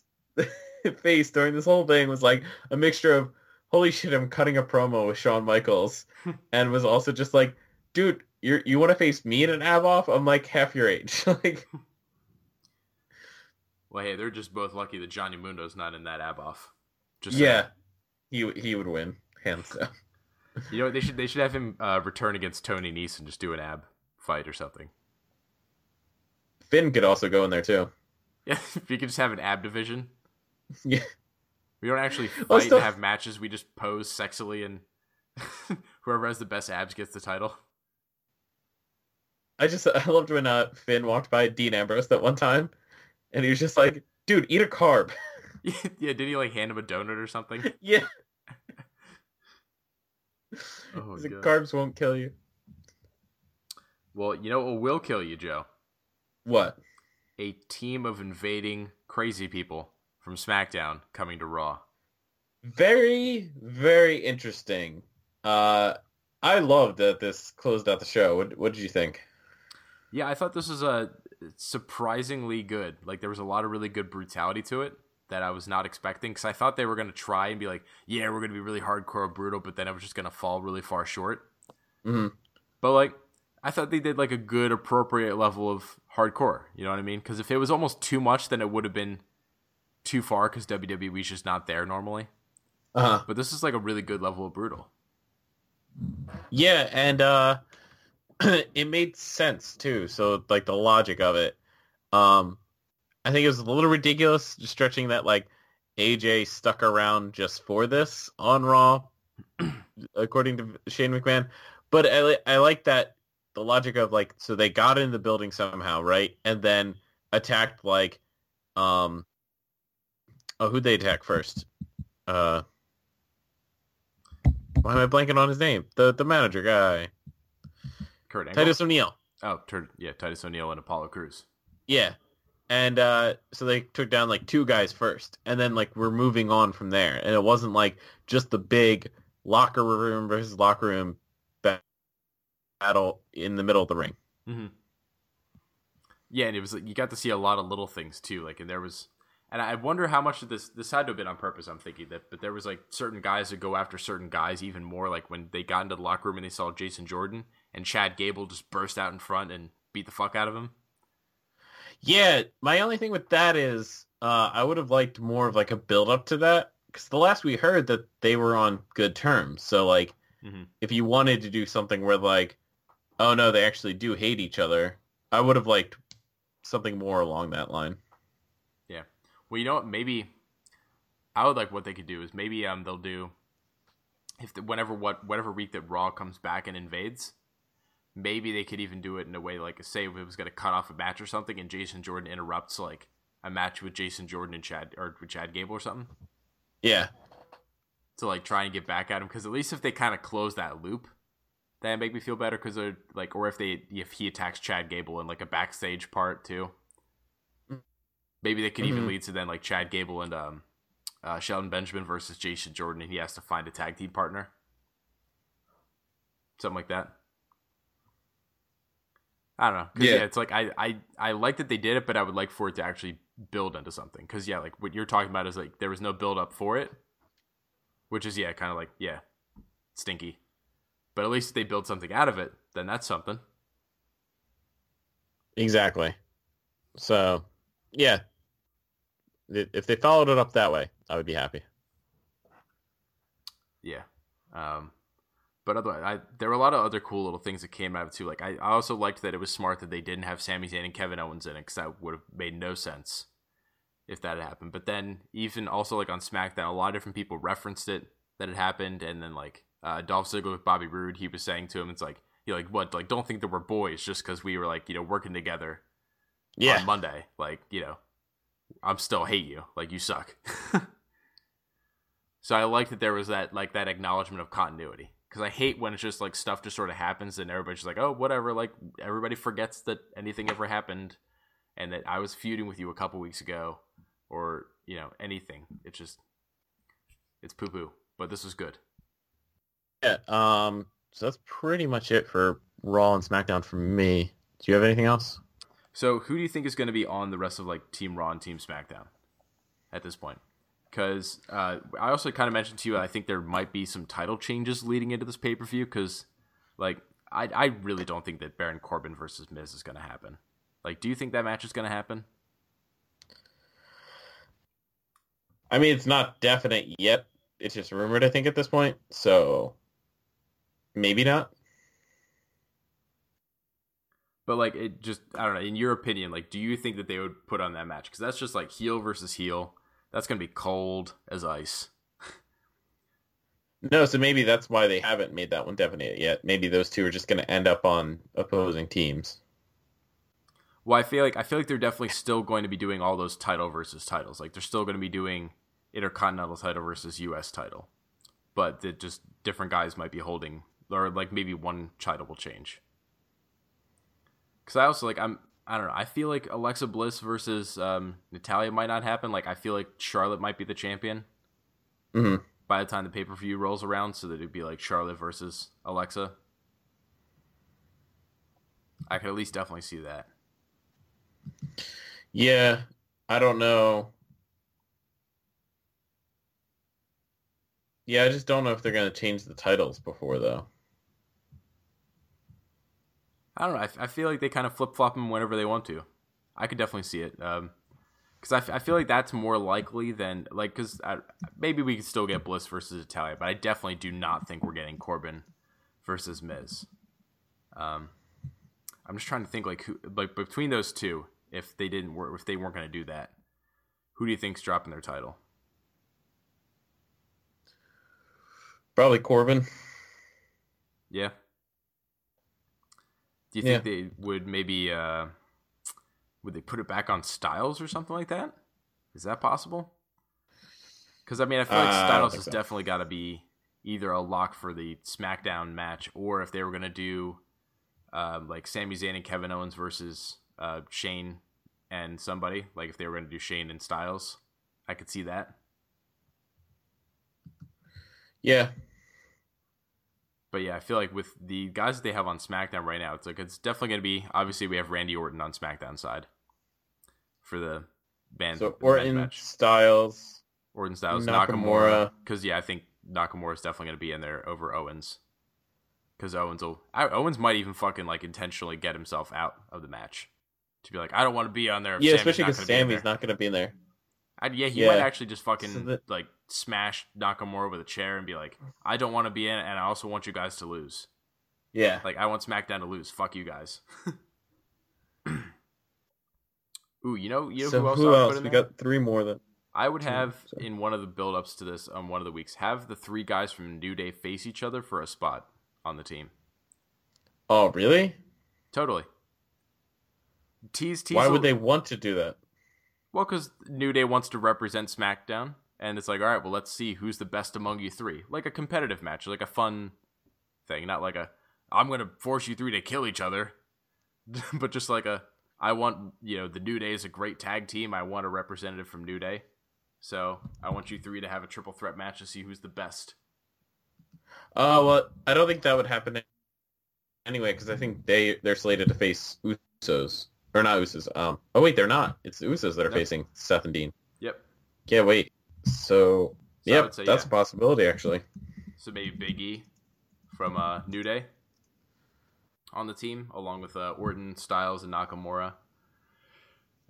face during this whole thing was like a mixture of holy shit, I'm cutting a promo with Shawn Michaels, and was also just like, dude, you you want to face me in an ab off? I'm like half your age. like, Well, hey, they're just both lucky that Johnny Mundo's not in that ab off. Just yeah, he he would win hands down. You know what? They should they should have him uh, return against Tony Nese and just do an ab fight or something. Finn could also go in there too. Yeah, if you could just have an ab division. Yeah. We don't actually fight Well, still- and have matches. We just pose sexily and Whoever has the best abs gets the title. I just I loved when uh, Finn walked by Dean Ambrose that one time, and he was just like, "Dude, eat a carb." yeah, did he like hand him a donut or something? yeah, Oh, the God. carbs won't kill you. Well, you know what will kill you, Joe? What? A team of invading crazy people from SmackDown coming to Raw. Very, very interesting. Uh, I loved that this closed out the show. What, what did you think? Yeah, I thought this was a surprisingly good. Like there was a lot of really good brutality to it that I was not expecting because I thought they were going to try and be like, yeah, we're going to be really hardcore brutal, but then it was just going to fall really far short. Mhm. But like, I thought they did like a good, appropriate level of hardcore. You know what I mean? Because if it was almost too much, then it would have been too far because WWE's just not there normally. Uh huh. But this is like a really good level of brutal. Yeah, and uh, it made sense too. So like the logic of it. Um, I think it was a little ridiculous just stretching that like AJ stuck around just for this on Raw, according to Shane McMahon. But I, li- I like that the logic of like so they got in the building somehow, right? And then attacked like um oh who'd they attack first? Uh why am I blanking on his name? The the manager guy. Kurt Angle. Titus O'Neil. Oh, Tur- yeah, Titus O'Neil and Apollo Crews. Yeah. And uh so they took down like two guys first and then like we're moving on from there. And it wasn't like just the big locker room versus locker room battle in the middle of the ring. Mm-hmm. Yeah, and it was like you got to see a lot of little things too. Like, and there was, and I wonder how much of this this had to have been on purpose. I'm thinking that, but there was like certain guys that go after certain guys even more. Like when they got into the locker room and they saw Jason Jordan and Chad Gable just burst out in front and beat the fuck out of him. Yeah, my only thing with that is uh I would have liked more of like a build up to that cuz the last we heard that they were on good terms. So like Mhm. if you wanted to do something where like oh no, they actually do hate each other, I would have liked something more along that line. Well, you know what? Maybe I would like what they could do is maybe um they'll do if the, whenever what whatever week that Raw comes back and invades, maybe they could even do it in a way like say if it was going to cut off a match or something and Jason Jordan interrupts like a match with Jason Jordan and Chad or with Chad Gable or something Yeah. to like try and get back at him because at least if they kind of close that loop, that make me feel better because they're like or if they if he attacks Chad Gable in like a backstage part too. Maybe they could even Mhm. lead to then like Chad Gable and um, uh, Shelton Benjamin versus Jason Jordan, and he has to find a tag team partner, something like that. I don't know. yeah. Yeah. it's like I, I I like that they did it, but I would like for it to actually build into something. Because yeah, like what you're talking about is like there was no build up for it, which is yeah, kind of like yeah, stinky. But at least if they build something out of it, then that's something. Exactly. So, yeah. If they followed it up that way, I would be happy. Yeah. Um, but otherwise, I, there were a lot of other cool little things that came out of too. Like I, I also liked that it was smart that they didn't have Sami Zayn and Kevin Owens in it because that would have made no sense if that had happened. But then even also like on SmackDown, a lot of different people referenced it that it happened, and then like uh, Dolph Ziggler with Bobby Roode, he was saying to him, "It's like you like what like don't think that we're boys just because we were like you know working together Yeah. on Monday. Like, you know, I'm still hate you. Like you suck. so I like that there was that like that acknowledgement of continuity. Because I hate when it's just like stuff just sort of happens and everybody's just like, oh, whatever. Like everybody forgets that anything ever happened, and that I was feuding with you a couple weeks ago, or you know anything. It's just it's poo poo. But this was good. Yeah. Um. So that's pretty much it for Raw and SmackDown for me. Do you have anything else? So, who do you think is going to be on the rest of like Team Raw and Team SmackDown at this point? Because uh, I also kind of mentioned to you, I think there might be some title changes leading into this pay per view. Because, like, I I really don't think that Baron Corbin versus Miz is going to happen. Like, do you think that match is going to happen? I mean, it's not definite yet. It's just rumored, I think, at this point. So maybe not. But like, it just I don't know. In your opinion, like, do you think that they would put on that match? Because that's just like heel versus heel. That's going to be cold as ice. No, so maybe that's why they haven't made that one definite yet. Maybe those two are just going to end up on opposing teams. Well, I feel like I feel like they're definitely still going to be doing all those title versus titles. Like they're still going to be doing intercontinental title versus U.S. title, but that just different guys might be holding, or like maybe one title will change. Because I also like I'm I don't know I feel like Alexa Bliss versus um, Natalya might not happen. Like I feel like Charlotte might be the champion hmm by the time the pay per view rolls around, so that it'd be like Charlotte versus Alexa. I could at least definitely see that. Yeah, I don't know. Yeah, I just don't know if they're going to change the titles before though. I don't know. I feel like they kind of flip flop them whenever they want to. I could definitely see it. Um, because I, f- I feel like that's more likely than like because maybe we could still get Bliss versus Italia, but I definitely do not think we're getting Corbin versus Miz. Um, I'm just trying to think like who like between those two, if they didn't work, if they weren't going to do that, who do you think's dropping their title? Probably Corbin. Yeah. Do you think they would maybe uh would they put it back on Styles or something like that? Is that possible? Because I mean, I feel like Uh, Styles has so. definitely got to be either a lock for the SmackDown match, or if they were gonna do um, like Sami Zayn and Kevin Owens versus uh, Shane and somebody, like if they were gonna do Shane and Styles, I could see that. Yeah. But yeah, I feel like with the guys that they have on SmackDown right now, it's like it's definitely going to be. Obviously, we have Randy Orton on SmackDown side for the band. So Orton, match. Styles. Orton Styles, Nakamura. Because yeah, I think Nakamura is definitely going to be in there over Owens. Because Owens will, I, Owens might even fucking like intentionally get himself out of the match to be like, I don't want to be on there. Yeah, Sami's especially because Sami's not going to be in there. I, yeah, he Yeah. might actually just fucking So that- like smash Nakamura with a chair and be like, I don't want to be in, it, and I also want you guys to lose. Yeah. Like I want SmackDown to lose. Fuck you guys. Ooh, you know, you know so who else? who I else? put in We there? got three more then. I would have so- in one of the build-ups to this on one of the weeks have the three guys from New Day face each other for a spot on the team. Oh, really? Totally. Tease, tease. Why would they want to do that? Well, because New Day wants to represent SmackDown, and it's like, all right, well, let's see who's the best among you three. Like a competitive match, like a fun thing, not like a I'm gonna force you three to kill each other, but just like a I want you know the New Day is a great tag team. I want a representative from New Day, so I want you three to have a triple threat match to see who's the best. Uh, well, I don't think that would happen anyway because I think they they're slated to face Usos or not Usos. Um, oh wait, they're not. It's the Usos that are Nope. facing Seth and Dean. Yep. Can't wait. So, So yep, say, that's yeah. a possibility actually. So maybe Big E from uh, New Day on the team, along with uh, Orton, Styles, and Nakamura.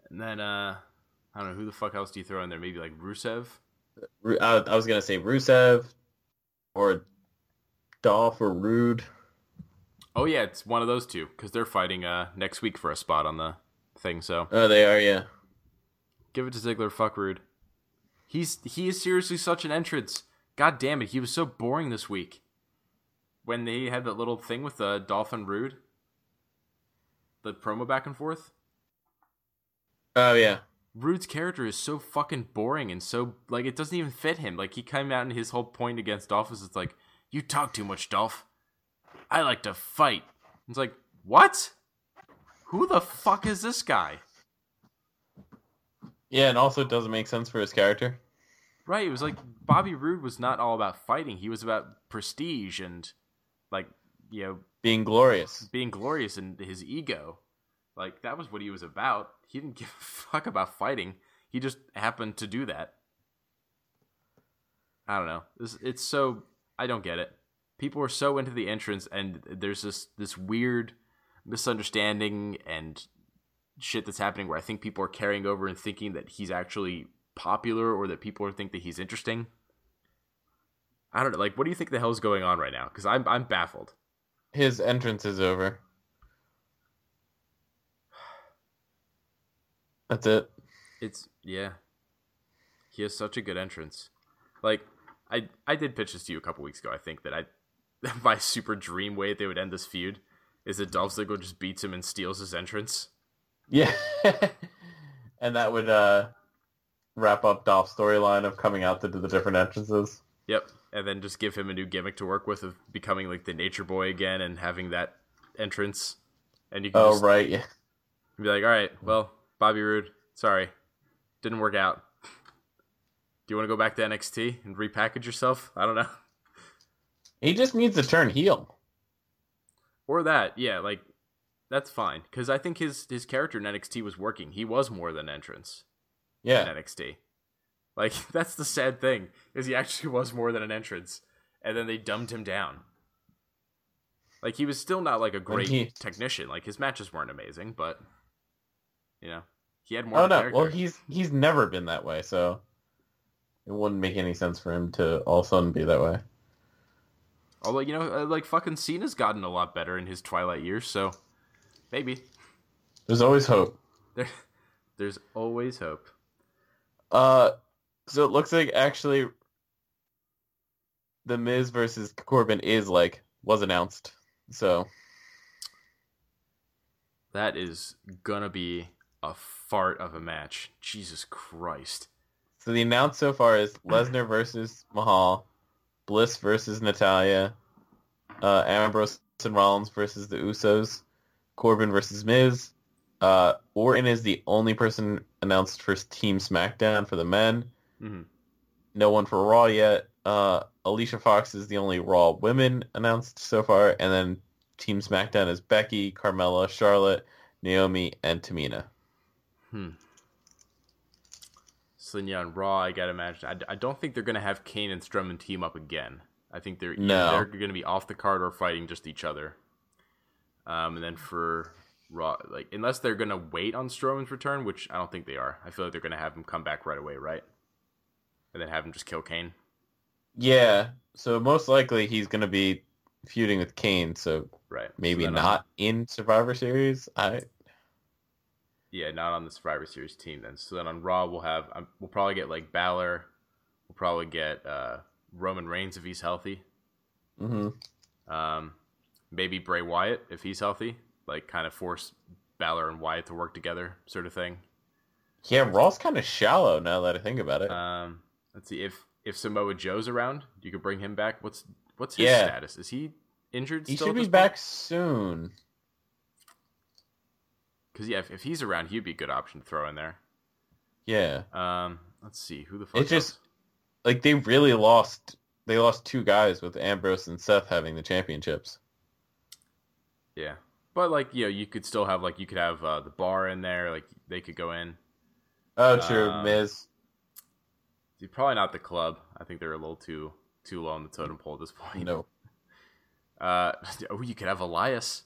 And then uh, I don't know who the fuck else do you throw in there? Maybe like Rusev. Ru- uh, I was gonna say Rusev or Dolph or Roode. Oh yeah, it's one of those two because they're fighting uh, next week for a spot on the thing. So Oh, they are. Yeah. give it to Ziggler. Fuck Roode. He's he is seriously such an entrance. God damn it, he was so boring this week. When they had that little thing with uh, Dolphin Roode, the promo back and forth. Oh yeah. Roode's character is so fucking boring and so like it doesn't even fit him. Like he came out and his whole point against Dolph is it's like, you talk too much, Dolph. I like to fight. It's like, what? Who the fuck is this guy? Yeah, and also it doesn't make sense for his character. Right, it was like Bobby Roode was not all about fighting. He was about prestige and like, you know, Being glorious. being glorious in his ego. Like that was what he was about. He didn't give a fuck about fighting. He just happened to do that. I don't know. It's, it's so I don't get it. People are so into the entrance, and there's this this weird misunderstanding and shit that's happening where I think people are carrying over and thinking that he's actually popular or that people are think that he's interesting. I don't know. Like, what do you think the hell's going on right now? Because I'm I'm baffled. His entrance is over. That's it. It's yeah. He has such a good entrance. Like I I did pitch this to you a couple weeks ago. I think that I my super dream way they would end this feud is that Dolph Ziggler just beats him and steals his entrance. Yeah. and that would uh, wrap up Dolph's storyline of coming out to do the different entrances. Yep, and then just give him a new gimmick to work with of becoming like the Nature Boy again and having that entrance. And you can Oh just right, yeah. be like, all right, well, Bobby Roode, sorry, didn't work out. Do you want to go back to NXT and repackage yourself? I don't know. He just needs to turn heel. Or that, yeah, like that's fine because I think his his character in NXT was working. He was more than entrance in Yeah. NXT. Like that's the sad thing is he actually was more than an entrance, and then they dumbed him down. Like he was still not like a great he- technician. Like his matches weren't amazing, but you know he had more. Oh no, character. well he's he's never been that way, so it wouldn't make any sense for him to all of a sudden be that way. Although you know, uh, like fucking Cena's gotten a lot better in his twilight years, so maybe There's always hope. there, there's always hope. Uh, so it looks like actually the Miz versus Corbin is like was announced. So That is gonna be a fart of a match. Jesus Christ. so the announced so far is Lesnar versus Mahal, Bliss versus Natalya, uh, Ambrose and Rollins versus the Usos, Corbin versus Miz. Uh, Orton is the only person announced for Team SmackDown for the men. hmm no one for Raw yet. Uh, Alicia Fox is the only Raw women announced so far, and then Team SmackDown is Becky, Carmella, Charlotte, Naomi, and Tamina. Hmm. So then, yeah, on Raw, I gotta imagine. I, I don't think they're gonna have Kane and Strowman team up again. I think they're either No. they're gonna be off the card or fighting just each other. Um, and then for Raw, like unless they're gonna wait on Strowman's return, which I don't think they are. I feel like they're gonna have him come back right away, right? And then have him just kill Kane. Yeah, so most likely he's to be feuding with Kane, so Right. maybe So uh, not in Survivor Series. I Yeah, not on the Survivor Series team then. So then on Raw, we'll have um, we'll probably get like Balor. We'll probably get uh, Roman Reigns if he's healthy. hmm Um, maybe Bray Wyatt if he's healthy, like kind of force Balor and Wyatt to work together, sort of thing. Yeah, Raw's kind of shallow now that I think about it. Um, let's see if if Samoa Joe's around, you could bring him back. What's what's his Yeah. status? Is he injured? he should be back soon. Because yeah, if, if he's around, he'd be a good option to throw in there. Yeah. Um, let's see who the fuck. It's just like they really lost. They lost two guys with Ambrose and Seth having the championships. Yeah, but like you know, you could still have like you could have uh, the bar in there. Like they could go in. Oh, true. Uh, Miz. Probably not the club. I think they're a little too too low on the totem pole at this point. No. Uh, oh, you could have Elias.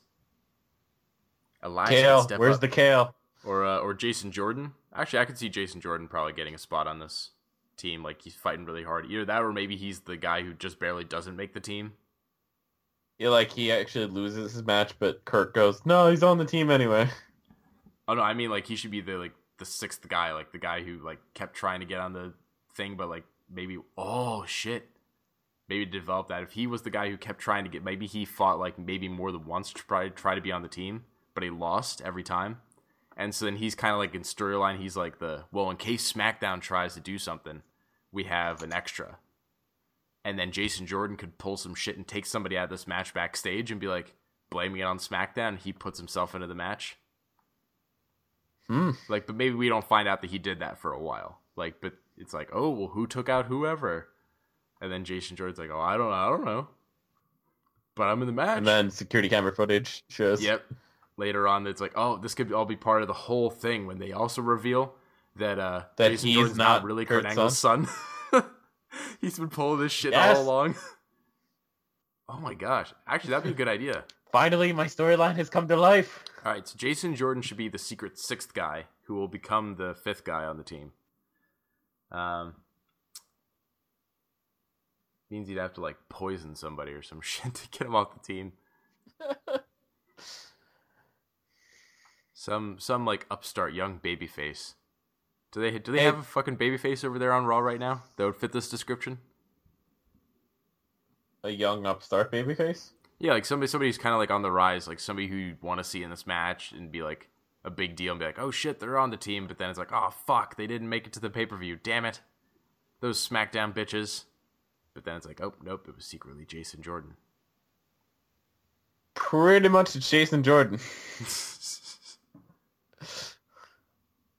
Could Kale. Where's up. the Kale? or uh, or Jason Jordan? Actually, I could see Jason Jordan probably getting a spot on this team. Like he's fighting really hard. Either that, or maybe he's the guy who just barely doesn't make the team. Yeah, like he actually loses his match, but Kurt goes, "No, he's on the team anyway." Oh no, I mean like he should be the like the sixth guy, like the guy who like kept trying to get on the thing, but like maybe oh shit, maybe develop that. If he was the guy who kept trying to get, maybe he fought like maybe more than once to try try to be on the team, but he lost every time. And so then he's kind of like in storyline, he's like the well, in case SmackDown tries to do something, we have an extra. And then Jason Jordan could pull some shit and take somebody out of this match backstage and be like blaming it on SmackDown. He puts himself into the match. Hmm. Like, but maybe we don't find out that he did that for a while. Like, but it's like, oh, well, who took out whoever? And then Jason Jordan's like, oh, I don't know, I don't know. But I'm in the match. And then security camera footage shows. yep. Later on, it's like, oh, this could all be part of the whole thing when they also reveal that uh That Jason he's Jordan's not really Kurt Angle's son. he's been pulling this shit Yes. all along. oh my gosh! Actually, that'd be a good idea. Finally, my storyline has come to life. All right, so Jason Jordan should be the secret sixth guy who will become the fifth guy on the team. Um, means he'd have to like poison somebody or some shit to get him off the team. Some some like upstart young babyface. Do they do they Hey. have a fucking babyface over there on Raw right now that would fit this description? a young upstart babyface. Yeah, like somebody somebody who's kind of like on the rise, like somebody who you want to see in this match and be like a big deal and be like, oh shit, they're on the team, but then it's like, oh fuck, they didn't make it to the pay per view. Damn it, those SmackDown bitches. But then it's like, oh nope, it was secretly Jason Jordan. Pretty much Jason Jordan,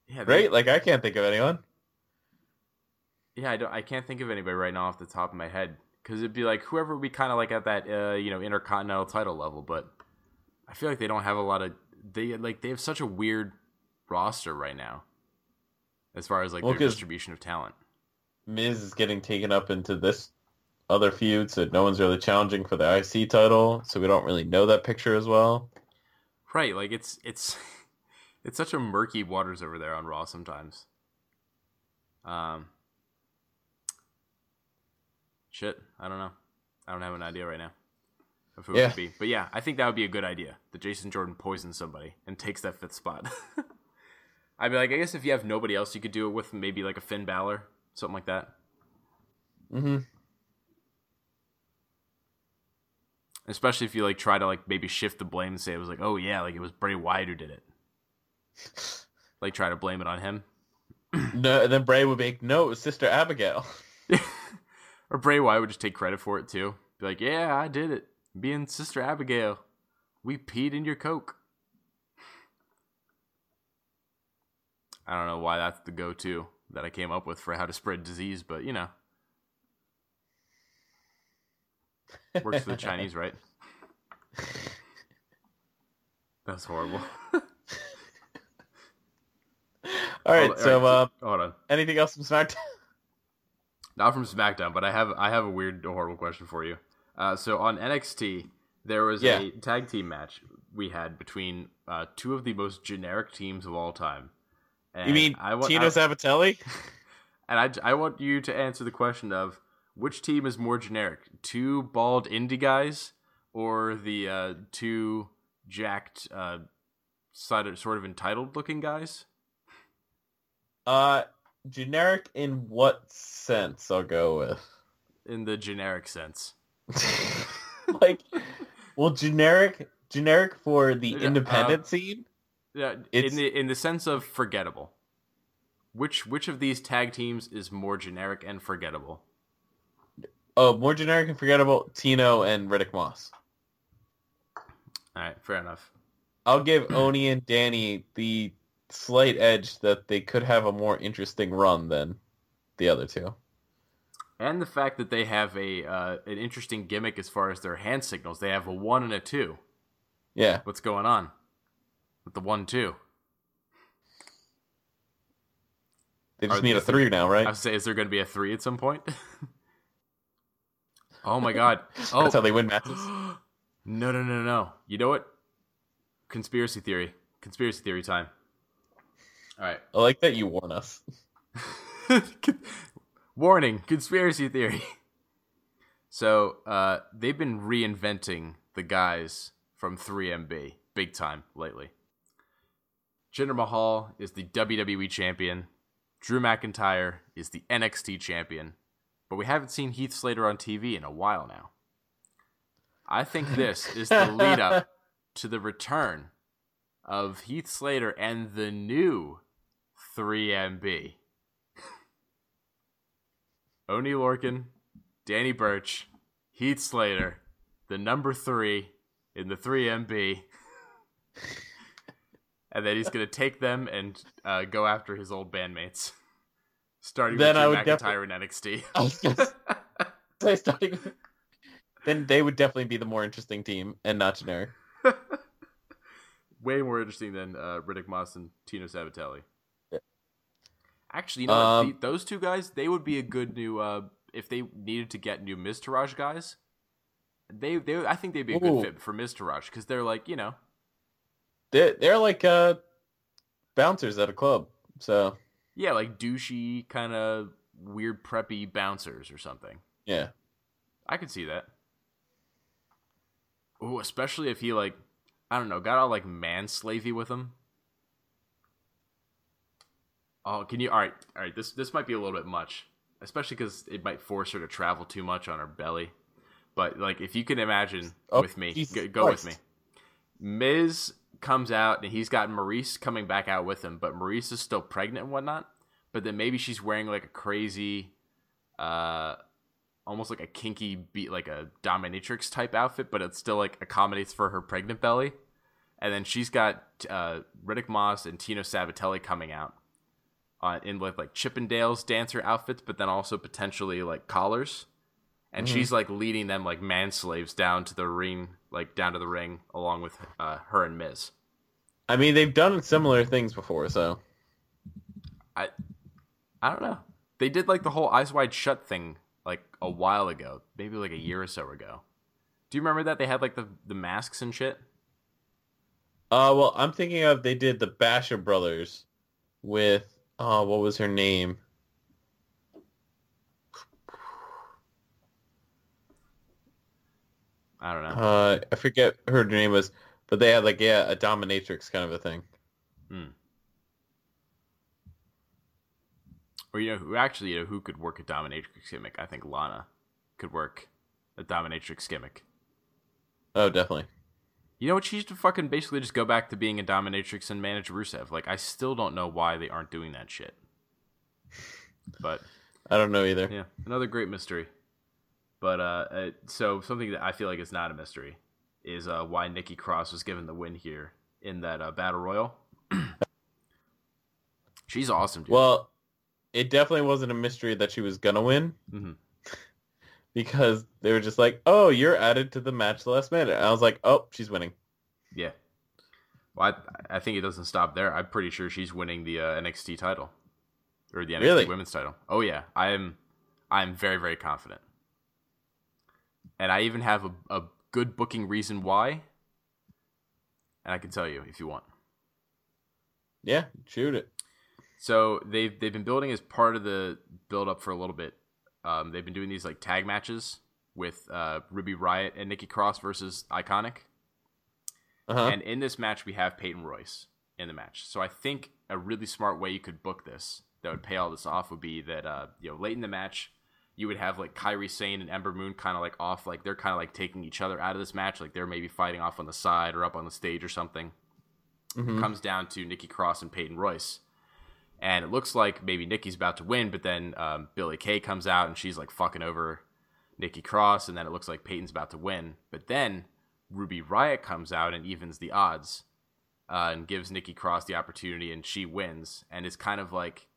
yeah, they- right? Like I can't think of anyone. Yeah, I don't. I can't think of anybody right now off the top of my head because it'd be like whoever would be kind of like at that uh, you know intercontinental title level. But I feel like they don't have a lot of they like they have such a weird roster right now as far as like Well, their distribution of talent. Miz is getting taken up into this other feud, so no one's really challenging for the IC title, so we don't really know that picture as well. Right, like it's it's it's such a murky waters over there on Raw sometimes. Um, shit, I don't know. I don't have an idea right now of who it would be. But yeah, I think that would be a good idea. That Jason Jordan poisons somebody and takes that fifth spot. I'd be like, I guess if you have nobody else, you could do it with maybe like a Finn Balor, something like that. Mm-hmm. Especially if you like try to like maybe shift the blame and say it was like, oh yeah, like it was Bray Wyatt who did it. Like try to blame it on him. No, and then Bray would be like, "No, it was Sister Abigail." or Bray Wyatt would just take credit for it too. Be like, yeah, I did it. Being Sister Abigail, we peed in your Coke. I don't know why that's the go to that I came up with for how to spread disease, but you know. Works for the Chinese, right? That's horrible. All right, so uh, hold on. anything else from SmackDown? Not from SmackDown, but I have I have a weird, horrible question for you. Uh, so on NXT, there was Yeah. a tag team match we had between uh, two of the most generic teams of all time. And you mean I want Tino I, Sabatelli? and I, I want you to answer the question of which team is more generic, two bald indie guys or the uh, two jacked, uh, sort of entitled looking guys? Uh, generic in what sense? I'll go with. In the generic sense. like, well, generic, generic for the independent uh, scene. Yeah, It's- in the in the sense of forgettable. Which which of these tag teams is more generic and forgettable? Oh, more generic and forgettable. Tino and Riddick Moss. All right, fair enough. I'll give Oney and Danny the slight edge that they could have a more interesting run than the other two. And the fact that they have a uh, an interesting gimmick as far as their hand signals. They have a one and a two. Yeah. What's going on with the one two? They just Are- need a three now, right? I would say, is there going to be a three at some point? oh my god! Oh, That's how they win matches. no, no, no, no! You know what? Conspiracy theory. Conspiracy theory time. All right. I like that you warn us. Warning, conspiracy theory. So, uh, they've been reinventing the guys from 3MB big time lately. Jinder Mahal is the WWE champion. Drew McIntyre is the NXT champion. But we haven't seen Heath Slater on TV in a while now. I think this is the lead up to the return of Heath Slater and the new 3MB. Oney Lorcan, Danny Burch, Heath Slater, the number three in the 3MB. and then he's going to take them and uh, go after his old bandmates. Starting Then with I would McIntyre in NXT. I was say starting. Then they would definitely be the more interesting team and not generic. Way more interesting than uh, Riddick Moss and Tino Sabatelli. Actually, you know? Um, The- those two guys, they would be a good new. Uh, if they needed to get new Miztourage guys, they they I think they'd be a good Ooh. fit for Miztourage because they're like you know They're, they're like uh, bouncers at a club. So yeah like douchey kind of weird preppy bouncers or something. yeah, I could see that. Oh, especially if he like, I don't know, got all like manslavey with him. Oh, can you? All right, all right. This this might be a little bit much, especially because it might force her to travel too much on her belly. but like if you can imagine Oh, with me, go, go with me. Miz comes out and he's got Maryse coming back out with him, but Maryse is still pregnant and whatnot. But then maybe she's wearing like a crazy, uh, almost like a kinky beat, like a dominatrix type outfit, but it still like accommodates for her pregnant belly. And then she's got uh, Riddick Moss and Tino Sabatelli coming out uh, in with like Chippendales dancer outfits, but then also potentially like collars. And she's like leading them like man slaves down to the ring, like down to the ring, along with uh, her and Miz. I mean, they've done similar things before, so I, I don't know. They did like the whole eyes wide shut thing like a while ago, maybe like a year or so ago. Do you remember that they had like the the masks and shit? Uh, well, I'm thinking of they did the Basham brothers with oh, what was her name? I don't know. Uh, I forget her name was, but they had like yeah, a dominatrix kind of a thing. Or you know who actually you know who could work a dominatrix gimmick? I think Lana could work a dominatrix gimmick. Oh, definitely. You know what? She should fucking basically just go back to being a dominatrix and manage Rusev. Like I still don't know why they aren't doing that shit. But I don't know either. yeah, another great mystery. But uh, uh, so something that I feel like is not a mystery is uh, why Nikki Cross was given the win here in that uh, battle royal. She's awesome, dude. Well, it definitely wasn't a mystery that she was gonna win Mhm. Because they were just like, "Oh, you're added to the match the last minute." And I was like, "Oh, she's winning." Yeah. Well, I, I think it doesn't stop there. I'm pretty sure she's winning the uh, NXT title or the NXT Really? Women's title. Oh yeah, I am. I'm very very confident, and I even have a, a good booking reason why. And I can tell you if you want. Yeah, shoot it. So they've they've been building as part of the build up for a little bit. Um, they've been doing these like tag matches with uh, Ruby Riott and Nikki Cross versus Iconic. Uh huh. And in this match, we have Peyton Royce in the match. So I think a really smart way you could book this that would pay all this off would be that uh, you know late in the match, you would have like Kairi Sane and Ember Moon kind of like off, like they're kind of like taking each other out of this match, like they're maybe fighting off on the side or up on the stage or something. Mhm. Comes down to Nikki Cross and Peyton Royce. And it looks like maybe Nikki's about to win, but then um, Billie Kay comes out and she's like fucking over Nikki Cross, and then it looks like Peyton's about to win. But then Ruby Riott comes out and evens the odds uh, and gives Nikki Cross the opportunity, and she wins. And it's kind of like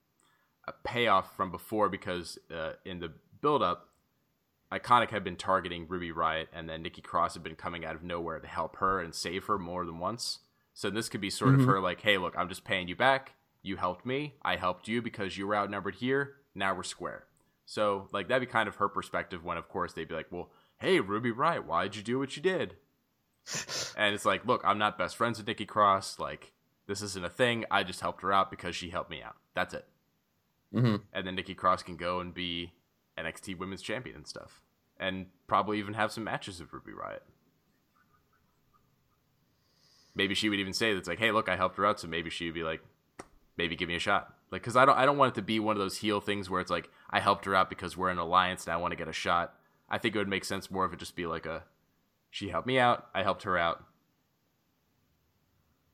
a payoff from before because uh, in the build up, Iconic had been targeting Ruby Riott, and then Nikki Cross had been coming out of nowhere to help her and save her more than once. So this could be sort of her like, hey, look, I'm just paying you back. You helped me. I helped you because you were outnumbered here. Now we're square. So like that'd be kind of her perspective when, of course, they'd be like, well, hey, Ruby Riott, why'd you do what you did? and it's like, look, I'm not best friends with Nikki Cross. Like this isn't a thing. I just helped her out because she helped me out. That's it. Mhm. And then Nikki Cross can go and be NXT Women's Champion and stuff, and probably even have some matches with Ruby Riott. Maybe she would even say that's like, hey, look, I helped her out, so maybe she would be like, maybe give me a shot. Like, because I don't, I don't want it to be one of those heel things where it's like, I helped her out because we're an alliance and I want to get a shot. I think it would make sense more if it just be like a, she helped me out, I helped her out.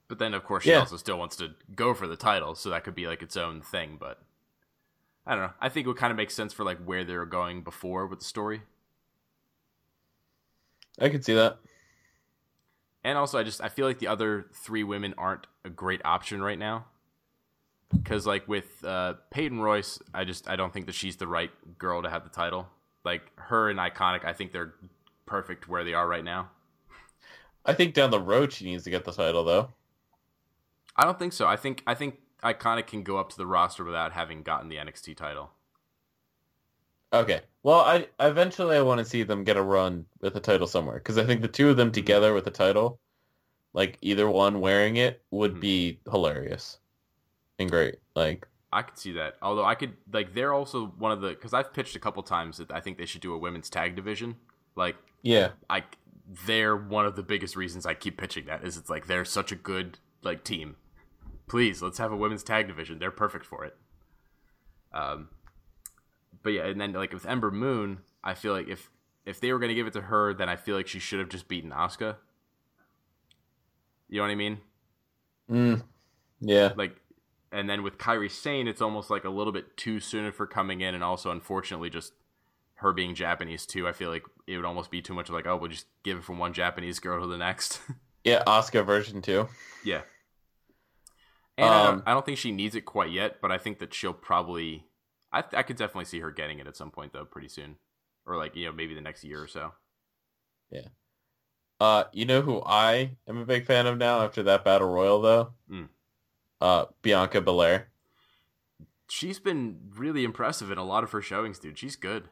But then, of course, she Yeah. also still wants to go for the title, so that could be like its own thing. But I don't know. I think it would kind of make sense for like where they're going before with the story. I could see that. And also, I just I feel like the other three women aren't a great option right now. Because like with uh, Peyton Royce, I just I don't think that she's the right girl to have the title. Like her and Iconic, I think they're perfect where they are right now. I think down the road she needs to get the title though. I don't think so. I think I think Iconic can go up to the roster without having gotten the NXT title. Okay. Well, I eventually I want to see them get a run with the title somewhere because I think the two of them together with the title, like either one wearing it, would Mhm. be hilarious and great. Like, I could see that. Although I could like they're also one of the because I've pitched a couple times that I think they should do a women's tag division. Like yeah, I they're one of the biggest reasons I keep pitching that is it's like they're such a good like team. Please, let's have a women's tag division. They're perfect for it. Um but yeah, and then like with Ember Moon, I feel like if if they were going to give it to her, then I feel like she should have just beaten Asuka. You know what I mean? Mm, yeah. Like, and then with Kairi Sane, it's almost like a little bit too soon for coming in, and also unfortunately just her being Japanese too. I feel like it would almost be too much of like, oh, we'll just give it from one Japanese girl to the next. Yeah, Asuka version too. yeah. And I, Um, don't, I don't think she needs it quite yet, but I think that she'll probably. I I could definitely see her getting it at some point though, pretty soon, or like you know maybe the next year or so. Yeah. Uh, you know who I am a big fan of now after that battle royal though? Mm. Uh, Bianca Belair. She's been really impressive in a lot of her showings, dude. She's good.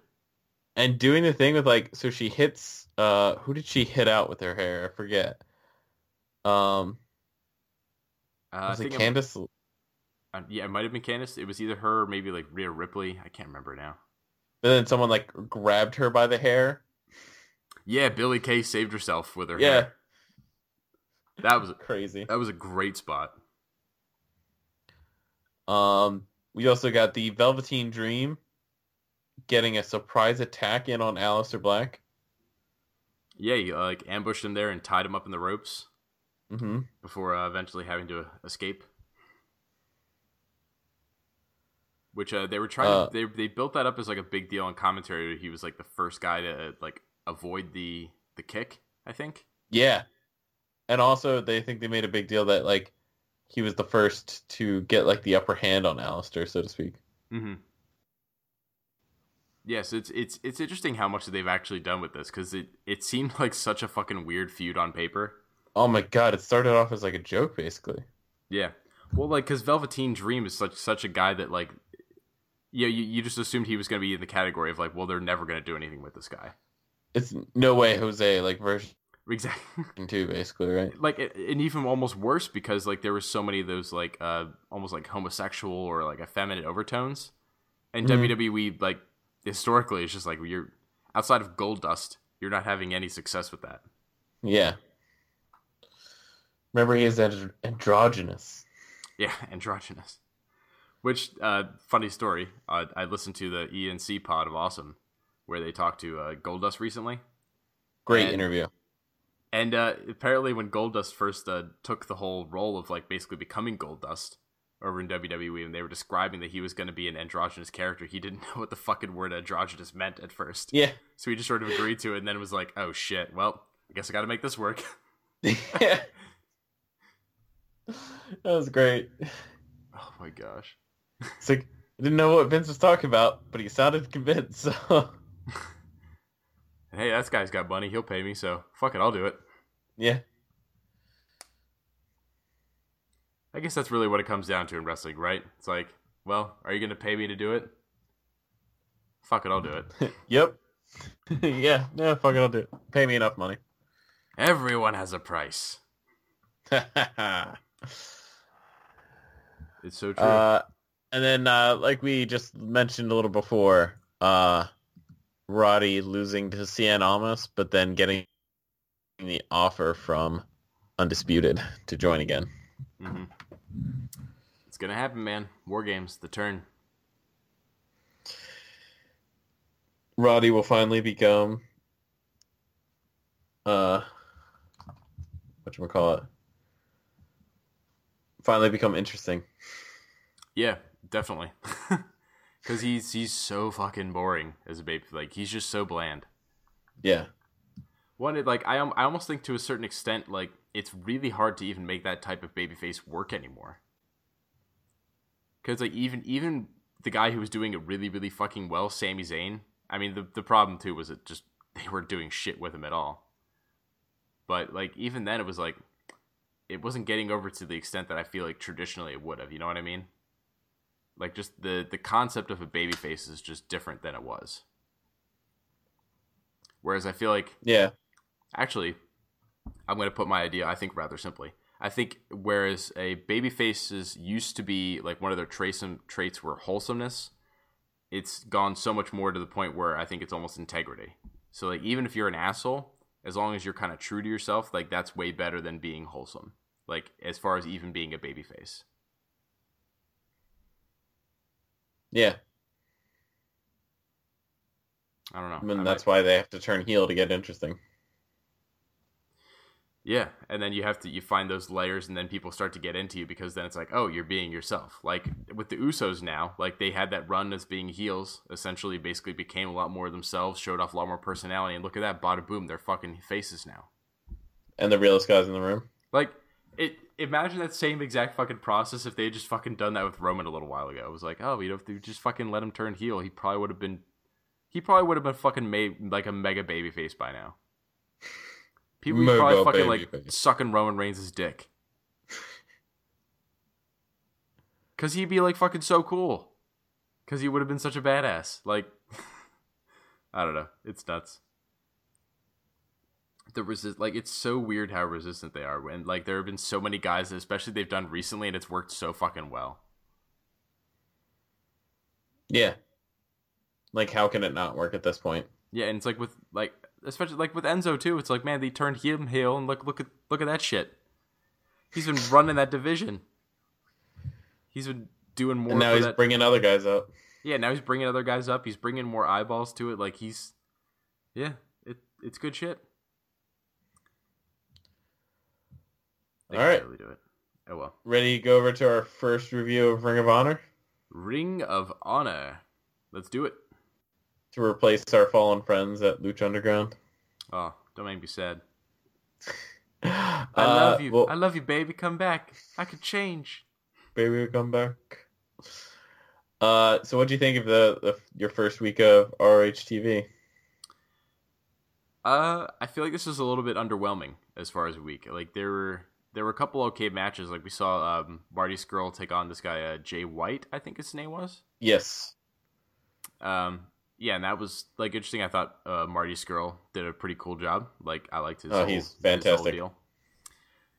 And doing the thing with like, so she hits, uh, who did she hit out with her hair? I forget. Um, Uh, was I it think I'm- Candice? uh, yeah, it might have been Candice. It was either her, or maybe like Rhea Ripley. I can't remember now. And then someone like grabbed her by the hair. Yeah, Billie Kay saved herself with her Yeah, hair. That was crazy. that was a great spot. Um, we also got the Velveteen Dream getting a surprise attack in on Aleister Black. Yeah, you uh, like ambushed him there and tied him up in the ropes Mm-hmm. before uh, eventually having to escape. Which uh, they were trying Uh, to they they built that up as like a big deal on commentary. He was like the first guy to uh, like avoid the the kick. I think. Yeah. And also they think they made a big deal that like he was the first to get like the upper hand on Aleister, so to speak. Mm-hmm. Yes, it's it's it's interesting how much they've actually done with this because it it seemed like such a fucking weird feud on paper. Oh my god, it started off as like a joke basically. Yeah, well, like because Velveteen Dream is such such a guy that like, yeah, you, you just assumed he was going to be in the category of like, well, they're never going to do anything with this guy. It's no way Jose like version Exactly. Too basically, right? like and even almost worse because like there was so many of those like uh almost like homosexual or like effeminate overtones and Mhm. WWE like historically it's just like you're outside of Goldust you're not having any success with that Yeah. Remember he is and- androgynous. yeah androgynous which uh funny story uh, I listened to the E&C pod of Awesome where they talked to uh, Goldust recently Great And- interview. And uh, apparently, when Goldust first uh, took the whole role of like basically becoming Goldust over in WWE, and they were describing that he was going to be an androgynous character, he didn't know what the fucking word androgynous meant at first. Yeah. So he just sort of agreed to it, and then was like, "Oh shit, well, I guess I got to make this work." yeah. That was great. oh my gosh. It's like I didn't know what Vince was talking about, but he sounded convinced. So Hey, that guy's got money; he'll pay me, so fuck it, I'll do it. yeah, I guess that's really what it comes down to in wrestling, right? It's like, well, are you going to pay me to do it? Fuck it, I'll do it. yep, yeah. No, fuck it, I'll do it. Pay me enough money. Everyone has a price. It's so true. uh, and then, uh, like we just mentioned a little before, uh, Roddy losing to Cien Almas, but then getting the offer from Undisputed to join again. hmm It's gonna happen, man. War games, the turn. Roddy will finally become uh what you call it? Finally become interesting. Yeah, definitely. Because he's he's so fucking boring as a baby. Like he's just so bland. Yeah. One, it, like I um, I almost think to a certain extent, like it's really hard to even make that type of babyface work anymore. Because like even even the guy who was doing it really really fucking well, Sami Zayn. I mean, the the problem too was it just they weren't doing shit with him at all. But like even then, it was like it wasn't getting over to the extent that I feel like traditionally it would have. You know what I mean? Like just the the concept of a babyface is just different than it was. Whereas I feel like Yeah. Actually, I'm going to put my idea, I think, rather simply. I think whereas a babyface's used to be like one of their trace- traits were wholesomeness, it's gone so much more to the point where I think it's almost integrity. So like even if you're an asshole, as long as you're kind of true to yourself, like that's way better than being wholesome. Like as far as even being a babyface. Yeah. I don't know. I mean, I that's might- why they have to turn heel to get interesting. Yeah, and then you have to you find those layers, and then people start to get into you because then it's like, oh, you're being yourself. Like with the Usos now, like they had that run as being heels, essentially, basically became a lot more themselves, showed off a lot more personality, and look at that, bada boom, they're fucking faces now. And the realest guys in the room. Like it. Imagine that same exact fucking process if they had just fucking done that with Roman a little while ago. It was like, oh, you know, if they just fucking let him turn heel, he probably would have been, he probably would have been fucking made like a mega baby face by now. People would probably fucking like babyface. sucking Roman Reigns' dick. Cause he'd be like fucking so cool. Cause he would have been such a badass. Like, I don't know. It's nuts. The resist, like, it's so weird how resistant they are. And like, there have been so many guys, especially they've done recently, and it's worked so fucking well. Yeah. Like, how can it not work at this point? Yeah, and it's like with like, especially like with Enzo too. It's like, man, they turned him heel, and look, look at look at that shit. He's been running that division. He's been doing more. And now he's that- bringing other guys up. Yeah, now he's bringing other guys up. He's bringing more eyeballs to it. Like he's, yeah, it it's good shit. All right. do it. Oh well. Ready to go over to our first review of Ring of Honor Ring of Honor. Let's do it. to replace our fallen friends at Lucha Underground. Oh, don't make me sad. I love you. Uh, Well, I love you, baby. Come back. I could change. baby, come back. Uh, so what do you think of the, the your first week of RHTV? Uh, I feel like this is a little bit underwhelming as far as a week. Like there were there were a couple okay matches. Like we saw um Marty Scurll take on this guy uh, Jay White. I think his name was. Yes. Um, yeah, and that was like interesting. I thought uh, Marty Scurll did a pretty cool job. Like I liked his. Oh, whole, he's fantastic. deal.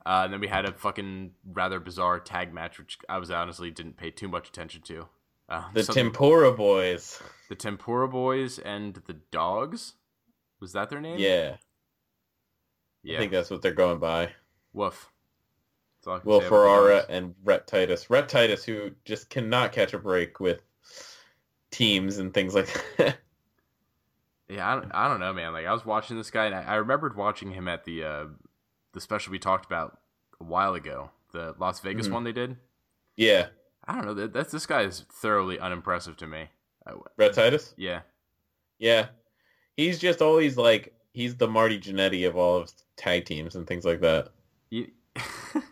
Uh, and then we had a fucking rather bizarre tag match, which I was honestly didn't pay too much attention to. Uh, The Tempura Boys. the Tempura Boys and the Dogs. Was that their name? Yeah, yeah. I think that's what they're going by. Woof. That's all I can Will say about the Ferrara and Rhett Titus. Rhett Titus, who just cannot catch a break with teams and things like that. Yeah, I don't, I don't know, man. Like I was watching this guy, and I, I remembered watching him at the uh, the special we talked about a while ago, the Las Vegas Mhm. one they did. yeah, I don't know. That, that's this guy is thoroughly unimpressive to me. Rhett Titus. yeah, Yeah, he's just always like he's the Marty Jannetty of all of tag teams and things like that.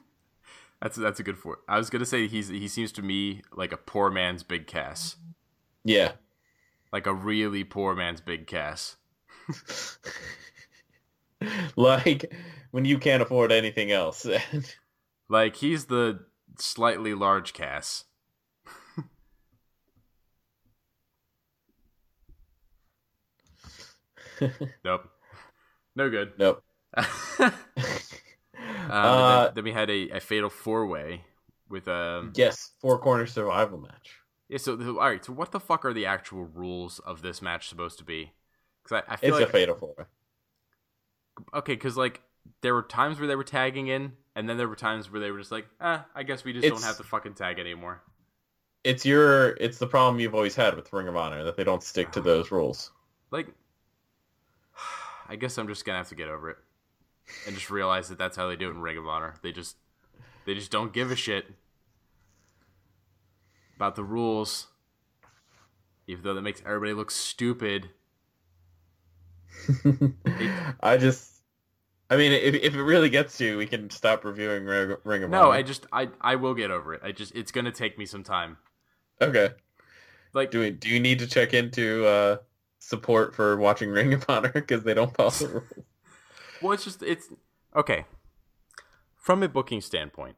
that's that's a good for. I was gonna say he's he seems to me like a poor man's Big Cass, Yeah, like a really poor man's Big Cass. like when you can't afford anything else. Like he's the slightly large Cass. Nope, no good. nope. Um, Uh, then, then we had a, a fatal four way with a yes, four corner survival match. yeah. So all right, so what the fuck are the actual rules of this match supposed to be? Because I, I feel It's like a fatal four. okay, because like there were times where they were tagging in, and then there were times where they were just like, ah, I guess we just don't have to fucking tag anymore. It's your it's the problem you've always had with Ring of Honor that they don't stick to those rules. Like, I guess I'm just gonna have to get over it and just realize that that's how they do it in Ring of Honor. They just they just don't give a shit about the rules, even though that makes everybody look stupid. I just I mean if if it really gets to you, we can stop reviewing Ring, of Honor. No, I just I I will get over it. I just it's gonna take me some time. Okay. Like Do we do you need to check into uh support for watching Ring of Honor because they don't follow the rules? Well, it's just it's okay. From a booking standpoint,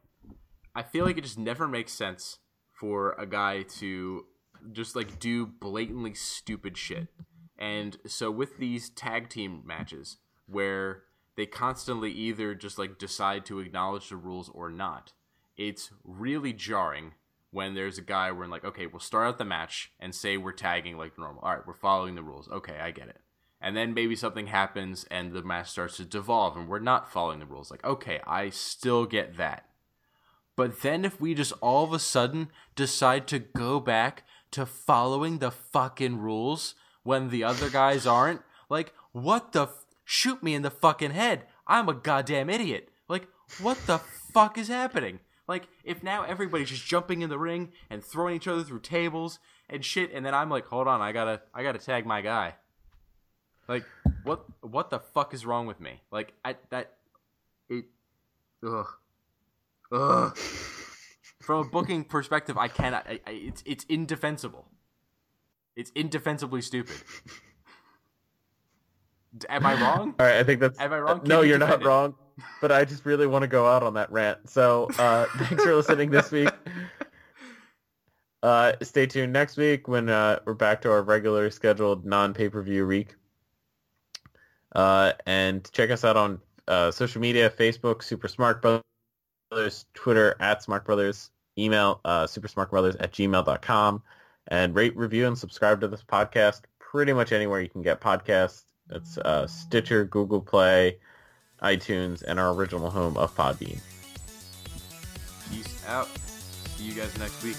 I feel like it just never makes sense for a guy to just like do blatantly stupid shit. And so with these tag team matches where they constantly either just like decide to acknowledge the rules or not, it's really jarring when there's a guy where I'm like, okay, we'll start out the match and say we're tagging like normal. All right, we're following the rules. Okay, I get it and then maybe something happens and the match starts to devolve and we're not following the rules like okay i still get that but then if we just all of a sudden decide to go back to following the fucking rules when the other guys aren't. Like, what the? F- shoot me in the fucking head. I'm a goddamn idiot. Like, what the fuck is happening? Like, if now everybody's just jumping in the ring and throwing each other through tables and shit, and then I'm like, hold on, I gotta, I gotta tag my guy. Like, what, what the fuck is wrong with me? Like, I that, it, ugh, ugh. From a booking perspective, I cannot. I, I, it's it's indefensible. It's indefensibly stupid. Am I wrong? All right, I think that's. Am I wrong? no, Can you you're not wrong. But I just really want to go out on that rant. So uh, thanks for listening this week. Uh, stay tuned next week when uh, we're back to our regular scheduled non-pay-per-view week. Uh, and check us out on uh, social media, Facebook, Super Smart Brothers, Twitter, at Smart Brothers, email, uh, supersmartbrothers at gmail.com, and rate, review, and subscribe to this podcast pretty much anywhere you can get podcasts. It's uh, Stitcher, Google Play, iTunes, and our original home of Podbean. Peace out. See you guys next week.